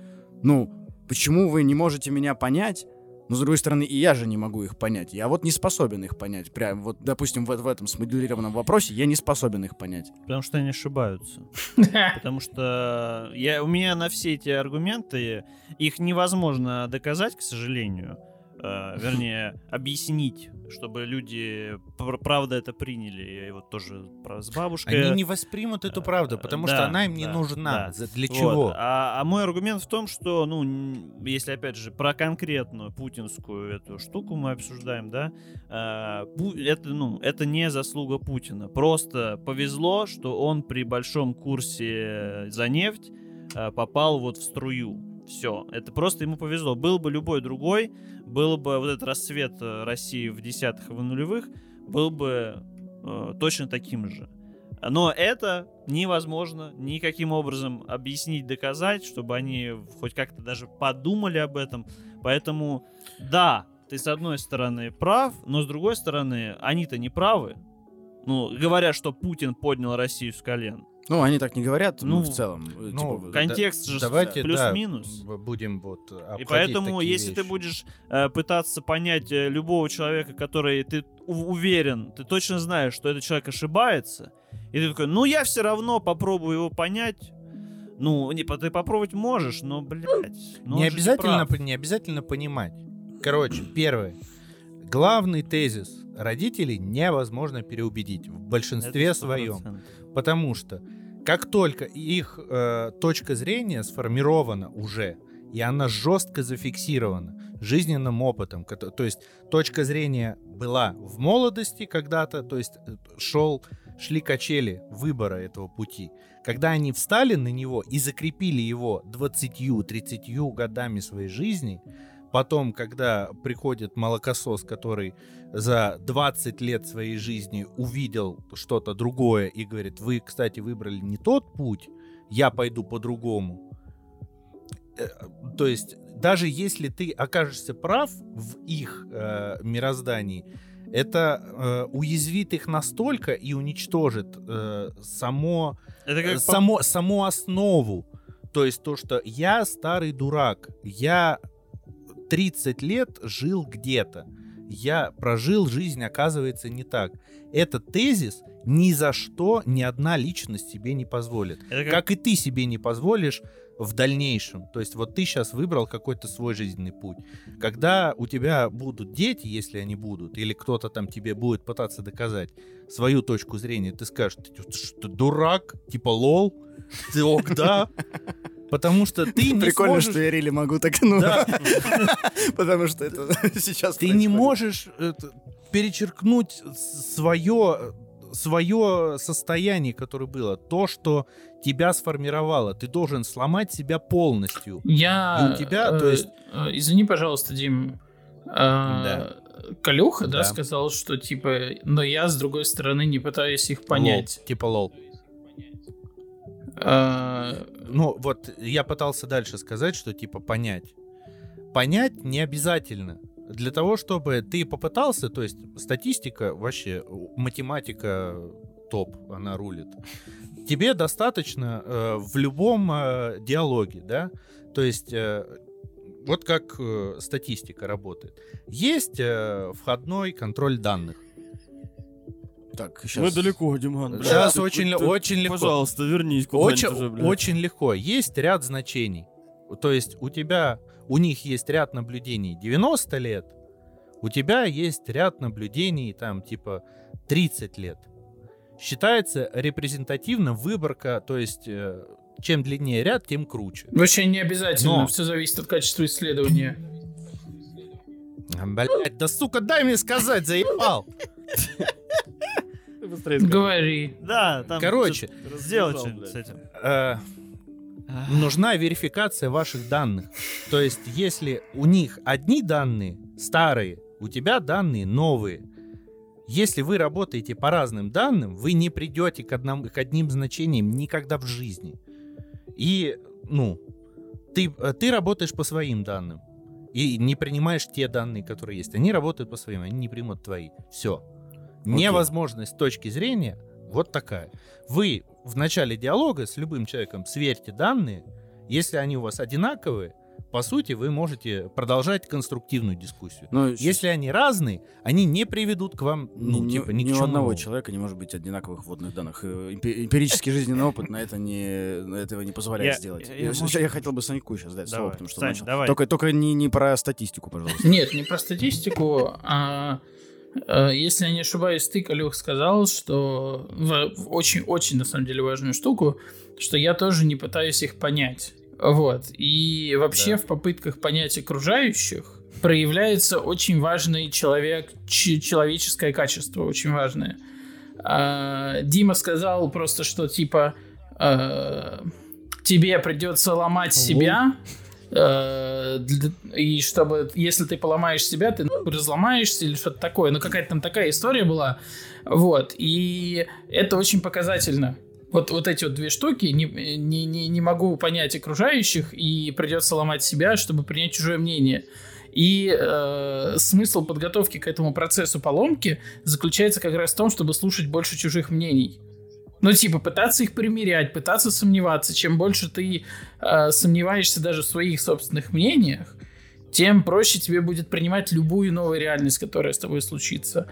ну, почему вы не можете меня понять? Но, с другой стороны, и я же не могу их понять. Я вот не способен их понять. Прям вот, допустим, в, в этом смоделированном вопросе я не способен их понять. Потому что они ошибаются. Потому что я, у меня на все эти аргументы, их невозможно доказать, к сожалению. Э, вернее, объяснить, чтобы люди пр- правда это приняли. Я вот тоже про- с бабушкой. Они не воспримут эту правду, потому Э, Да, что она им не да, нужна. да. Для Вот. чего? А, а мой аргумент в том, что, ну, если опять же про конкретную путинскую эту штуку мы обсуждаем, да, Пу- это, ну, это не заслуга Путина. Просто повезло, что он при большом курсе за нефть а, попал вот в струю. Все, это просто ему повезло. Был бы любой другой, был бы вот этот рассвет э, России в десятых и в нулевых, был бы э, точно таким же. Но это невозможно никаким образом объяснить, доказать, чтобы они хоть как-то даже подумали об этом. Поэтому, да, ты с одной стороны прав, но с другой стороны, они-то не правы. Ну, говоря, что Путин поднял Россию с колен. Ну, они так не говорят, ну, Ну, в целом. э, ну, типа, Контекст же Давайте, да, плюс-минус. б- будем вот И поэтому, такие если ты вещи. будешь э, пытаться понять э, любого человека, который ты у- уверен, ты точно знаешь, что этот человек ошибается, и ты такой, ну я все равно попробую его понять. Ну, не, ты попробовать можешь, но, блядь, ну, не обязательно, по- не обязательно понимать. Короче, первое. Главный тезис. Родителей невозможно переубедить в большинстве своем. 100%. Потому что как только их э, точка зрения сформирована уже, и она жестко зафиксирована жизненным опытом, то есть точка зрения была в молодости когда-то, то есть э, шел, шли качели выбора этого пути. Когда они встали на него и закрепили его 20-30 годами своей жизни, потом, когда приходит молокосос, который за 20 лет своей жизни увидел что-то другое и говорит, вы, кстати, выбрали не тот путь, я пойду по-другому. Э, То есть, даже если ты окажешься прав в их э, мироздании, это э, уязвит их настолько и уничтожит э, само, Это как по- само, саму основу. То есть то, что я старый дурак, я 30 лет жил где-то. Я прожил жизнь, оказывается, не так. Этот тезис ни за что ни одна личность себе не позволит. Это как- Как и ты себе не позволишь в дальнейшем. То есть вот ты сейчас выбрал какой-то свой жизненный путь. Когда у тебя будут дети, если они будут, или кто-то там тебе будет пытаться доказать свою точку зрения, ты скажешь, ты, ты что, дурак? Типа лол? Ты ок, да? Потому что ты не Прикольно, сможешь... что я Рили могу так, ну, Да. потому что это сейчас Ты не можешь это, перечеркнуть свое, свое состояние, которое было. То, что тебя сформировало. Ты должен сломать себя полностью. Я... И у тебя, э, то есть- э, Извини, пожалуйста, Дим. э, Калюха, да, Да. сказал, что типа, но я с другой стороны не пытаюсь их понять. Лол. Типа лол. Э, Ну, вот я пытался дальше сказать, что типа понять. Понять не обязательно. Для того, чтобы ты попытался, то есть статистика вообще, математика топ, она рулит. Тебе достаточно э, в любом э, диалоге, да, то есть э, вот как э, статистика работает. Есть э, входной контроль данных. Так, Мы сейчас. далеко, Диман. блядь. Сейчас Ты- очень, ты- очень легко. Пожалуйста, вернись Очень, уже, блядь. очень легко. Есть ряд значений. То есть у тебя, у них есть ряд наблюдений 90 лет, у тебя есть ряд наблюдений там типа 30 лет. Считается репрезентативно выборка, то есть э, чем длиннее ряд, тем круче. Вообще не обязательно, Но- все зависит от качества исследования. Блять, да сука, дай мне сказать, заебал. Быстрее скажи. Говори. Да, там... Короче. Сделать с этим. Э, нужна верификация ваших данных. То есть, если у них одни данные старые, у тебя данные новые. Если вы работаете по разным данным, вы не придете к, одному, к одним значениям никогда в жизни. И, ну, ты, э, ты работаешь по своим данным. И не принимаешь те данные, которые есть. Они работают по своим, они не примут твои. Все. Невозможность с точки зрения вот такая. Вы в начале диалога с любым человеком сверьте данные. Если они у вас одинаковые, по сути, вы можете продолжать конструктивную дискуссию. Ну, Если они разные, они не приведут к вам, ну, ни, типа, ни ни к у чему одного человека не может быть одинаковых вводных данных. Э, эмпи- Эмпирический жизненный опыт на это не на этого не позволяет Я- сделать. я- Я, может- я хотел бы Саньку сейчас дать Давай, слово, потому что Сань, начал. давай. Только, только не, не про статистику, пожалуйста. Нет, не про статистику, а если я не ошибаюсь, ты, Калюх, сказал, что очень-очень, на самом деле, важную штуку, что я тоже не пытаюсь их понять. Вот. И вообще Да. в попытках понять окружающих проявляется очень важный человек, человеческое качество, очень важное. А, Дима сказал просто, что типа э, тебе придется ломать себя, э, для- и чтобы, если ты поломаешь себя, ты нахуй разломаешься или что-то такое. Ну, какая-то там такая история была. Вот. И это очень показательно. Вот, вот эти вот две штуки, не, не, не, не могу понять окружающих, и придется ломать себя, чтобы принять чужое мнение. И э, смысл подготовки к этому процессу поломки заключается как раз в том, чтобы слушать больше чужих мнений. Ну, типа, пытаться их примерять, пытаться сомневаться. Чем больше ты э, сомневаешься даже в своих собственных мнениях, тем проще тебе будет принимать любую новую реальность, которая с тобой случится.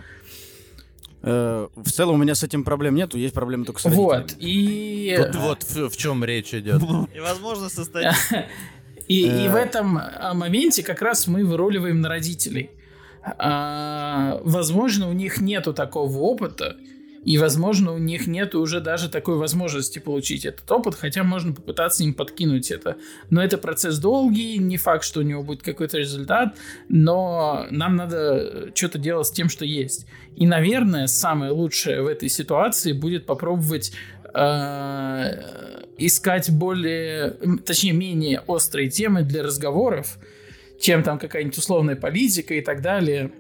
Э, в целом у меня с этим проблем нету, есть проблемы только с родителями. Вот. И, Вот, вот в, в чем речь идет. И, возможно, состоять... и, и Э. в этом а, моменте как раз мы выруливаем на родителей. А, возможно, у них нету такого опыта, и, возможно, у них нету уже даже такой возможности получить этот опыт, хотя можно попытаться им подкинуть это. Но это процесс долгий, не факт, что у него будет какой-то результат, но нам надо что-то делать с тем, что есть. И, наверное, самое лучшее в этой ситуации будет попробовать э, искать более, точнее, менее острые темы для разговоров, чем там какая-нибудь условная политика и так далее.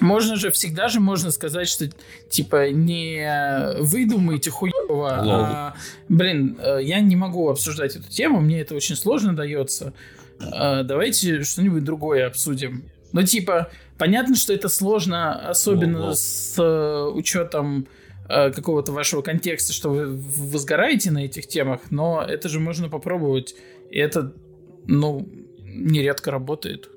Можно же, всегда же можно сказать, что, типа, не вы думаете хуево, а, блин, э, я не могу обсуждать эту тему, мне это очень сложно дается. Э, Давайте что-нибудь другое обсудим. Ну, типа, понятно, что это сложно, особенно Лол. с э, учетом э, какого-то вашего контекста, что вы возгораете на этих темах, но это же можно попробовать. И это, ну, нередко работает.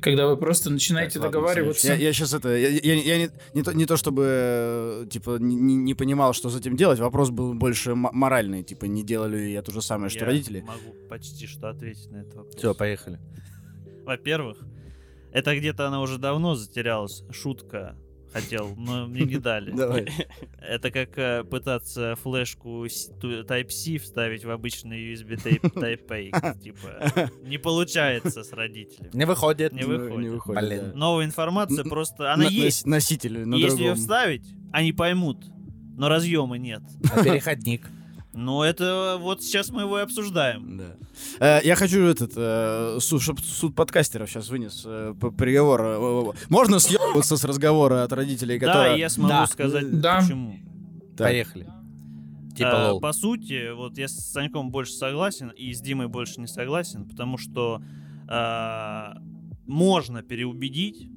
Когда вы просто начинаете Так, ладно, договариваться. Я, я сейчас это, я, я- я не, не, то, не то чтобы, э, типа, не, не- понимал, что с этим делать, вопрос был больше моральный, типа, не делали ли я то же самое, что Я родители. могу почти что ответить на этот вопрос. Все, поехали. Во-первых, это где-то она уже давно затерялась. Шутка хотел, но мне не дали. Давай. Это как э, пытаться флешку Type-C вставить в обычный USB Type- Type-A. Типа, не получается с родителями. Не выходит. Не выходит. Не выходит, Блин. да. Новая информация просто... Она На- есть. Носитель на Если ее вставить, они поймут. Но разъема нет. А переходник. Но это вот сейчас мы его и обсуждаем. Да. Э, я хочу этот э, суд, чтоб суд подкастеров сейчас вынес э, приговор. Э, Можно съебываться с разговора от родителей, Да, которые... я смогу Да. сказать Да. почему. Так. Поехали. Типа лол. По сути, вот я с Саньком больше согласен, и с Димой больше не согласен, потому что а, можно переубедить,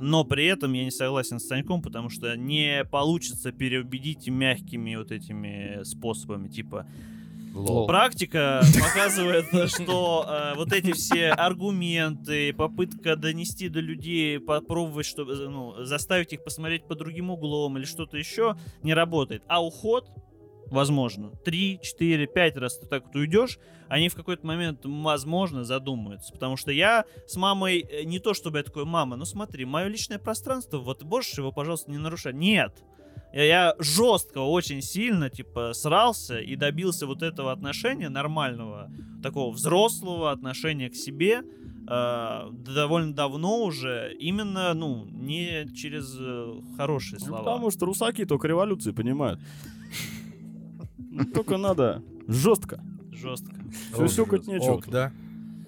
но при этом я не согласен с Саньком, потому что не получится переубедить мягкими вот этими способами, типа Лол. Практика показывает, что э, вот эти все аргументы, попытка донести до людей, попробовать, чтобы э, ну, заставить их посмотреть по другим углом или что-то еще, не работает. А уход, возможно, 3, 4, 5 раз ты так вот уйдешь, они в какой-то момент, возможно, задумаются. Потому что я с мамой, э, не то чтобы я такой, мама, ну смотри, мое личное пространство, вот можешь его, пожалуйста, не нарушать. Нет. Я, жестко, очень сильно, типа, срался и добился вот этого отношения нормального, такого взрослого отношения к себе э, довольно давно уже, именно, ну, не через э, хорошие Ну, слова. Потому что русаки только революции понимают. Только надо жестко. Жестко. Сюсюкать нечего. Ок, да.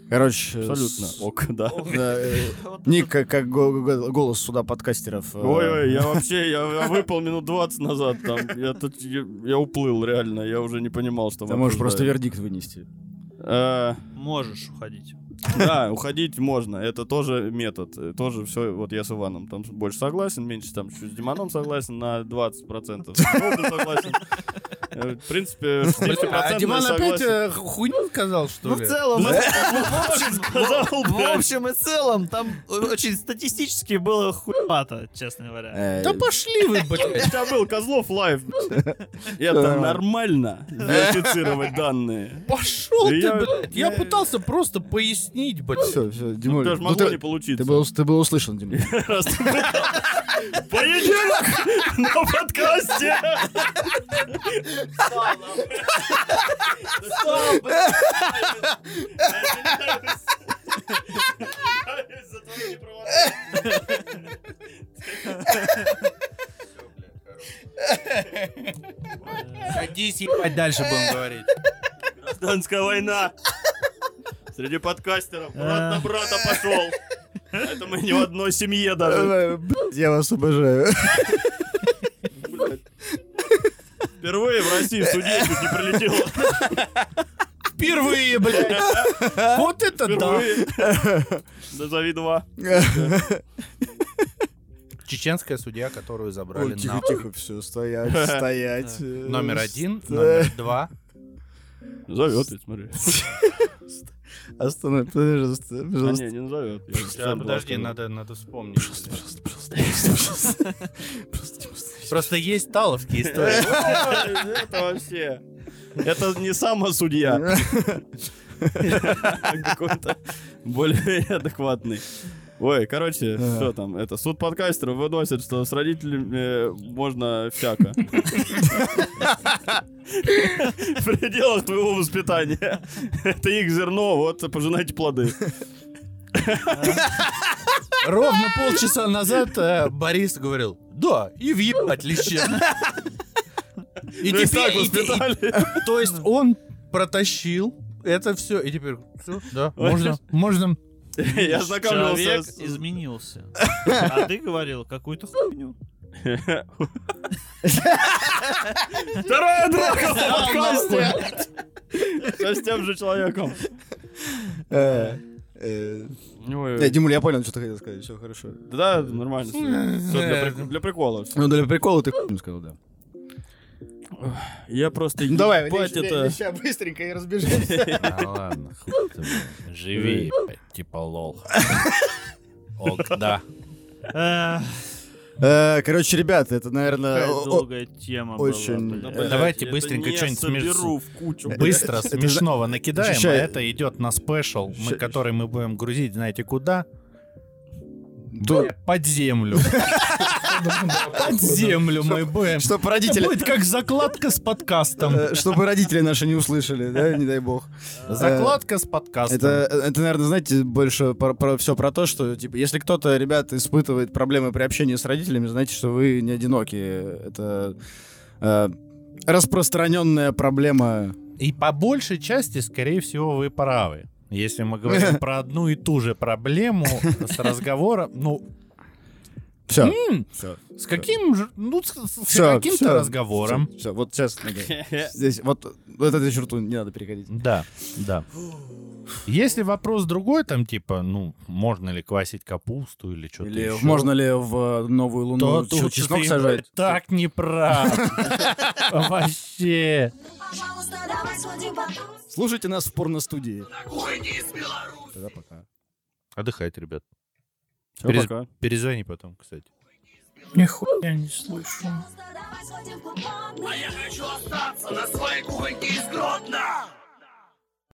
Короче, Абсолютно. с- Ок, да. да, э, Ник, как, как го- го- голос суда подкастеров. э, Ой-ой, я вообще, я, я выпал минут 20 назад там. Я, тут, я, я уплыл, реально. Я уже не понимал, что Ты можешь просто вердикт вынести. Э, Можешь уходить. Да, уходить можно. Это тоже метод. Тоже все, вот я с Иваном там больше согласен, меньше там чуть с Диманом согласен, на 20% с Ровным согласен. В принципе, 60% А Диман опять согласен. э, хуйню сказал, что Ну, в ли? целом, Да. в общем, Сказал, в общем и целом, там очень статистически было хуевато, честно говоря. Э, Да пошли вы, блядь. У тебя был Козлов лайв. Это нормально, верифицировать данные. Пошел ты, блядь. Я пытался просто пояснить, блядь. Все, все, Ну, Димуль. даже ну, могло не получиться. ты был, услышан, Димуль. Раз ты был- Поединок на подкасте. Садись, ебать, дальше будем говорить. Гражданская война. Среди подкастеров брат на брата пошел. Это мы не в одной семье даже. Я вас обожаю. Впервые в России в суде чуть не прилетело. Впервые, блядь. Вот это да. Назови два. Чеченская судья, которую забрали Ой, тихо, нахуй. тихо, все, стоять, стоять. э, Номер один, номер два. Зовет ведь, смотри. Останови, пожалуйста, А, пожалуйста. не, не назовет. Подожди, надо, надо вспомнить. Просто, просто, просто, просто, просто. Просто есть таловские истории. Это вообще. Это не самосудья. Какой-то более адекватный. Ой, короче, Да. что там, это суд подкастеров выносит, что с родителями э, можно всяко. В пределах твоего воспитания. Это их зерно, вот пожинайте плоды. Ровно полчаса назад э, Борис говорил, да, и въебать леща. И Ну и так теперь, и- и- воспитали. то есть он протащил это все, и теперь, все, да, можно, можно. Я ознакомился Человек с... изменился. А ты говорил какую-то хуйню. Вторая драка в подкасте! Со с тем же человеком. Э, э, Ой, э, Димуль, я понял, что ты хотел сказать, все хорошо. Да, нормально. Всё для, прик- для прикола. Ну, для прикола ты сказал, да. Я просто Ну, давай, ебать это... сейчас быстренько и разбежимся. А, ладно, живи, типа лол. Ок, да. Э, Короче, ребята, это, наверное, Какая долгая тема очень- была. Блядь, давайте это быстренько что-нибудь в кучу. Быстро, это- смешного накидаем, а это идет на спешл, который мы будем грузить, знаете, куда? Да. Под землю. Под землю мы будем. Чтобы родители... будет как закладка с подкастом. э, Чтобы родители наши не услышали, да, не дай бог. Закладка с подкастом. Это, это, наверное, знаете, больше про, все про то, что, типа, если кто-то, ребята, испытывает проблемы при общении с родителями, знаете, что вы не одиноки. Это э, распространенная проблема. И по большей части, скорее всего, вы правы. Если мы говорим про одну и ту же проблему с разговором, ну, Все. м, Все. с каким же, ну, с, с Всё, каким-то всё, разговором. Все, вот сейчас надо. Здесь, вот, вот эту черту не надо переходить. Да, да. Если вопрос другой, там, типа, ну, можно ли квасить капусту или что-то Или еще, можно ли в новую луну то тут чеснок ты сажать? так не прав. Вообще. Пожалуйста, давай сходим потусим. Слушайте нас в порностудии. На кухне из Беларуси. Тогда пока. Отдыхать, ребят. Всё, Перез- пока. Перезвони потом, кстати. Нихуя не слышу. А я хочу остаться на своей кухоньке из Гродно.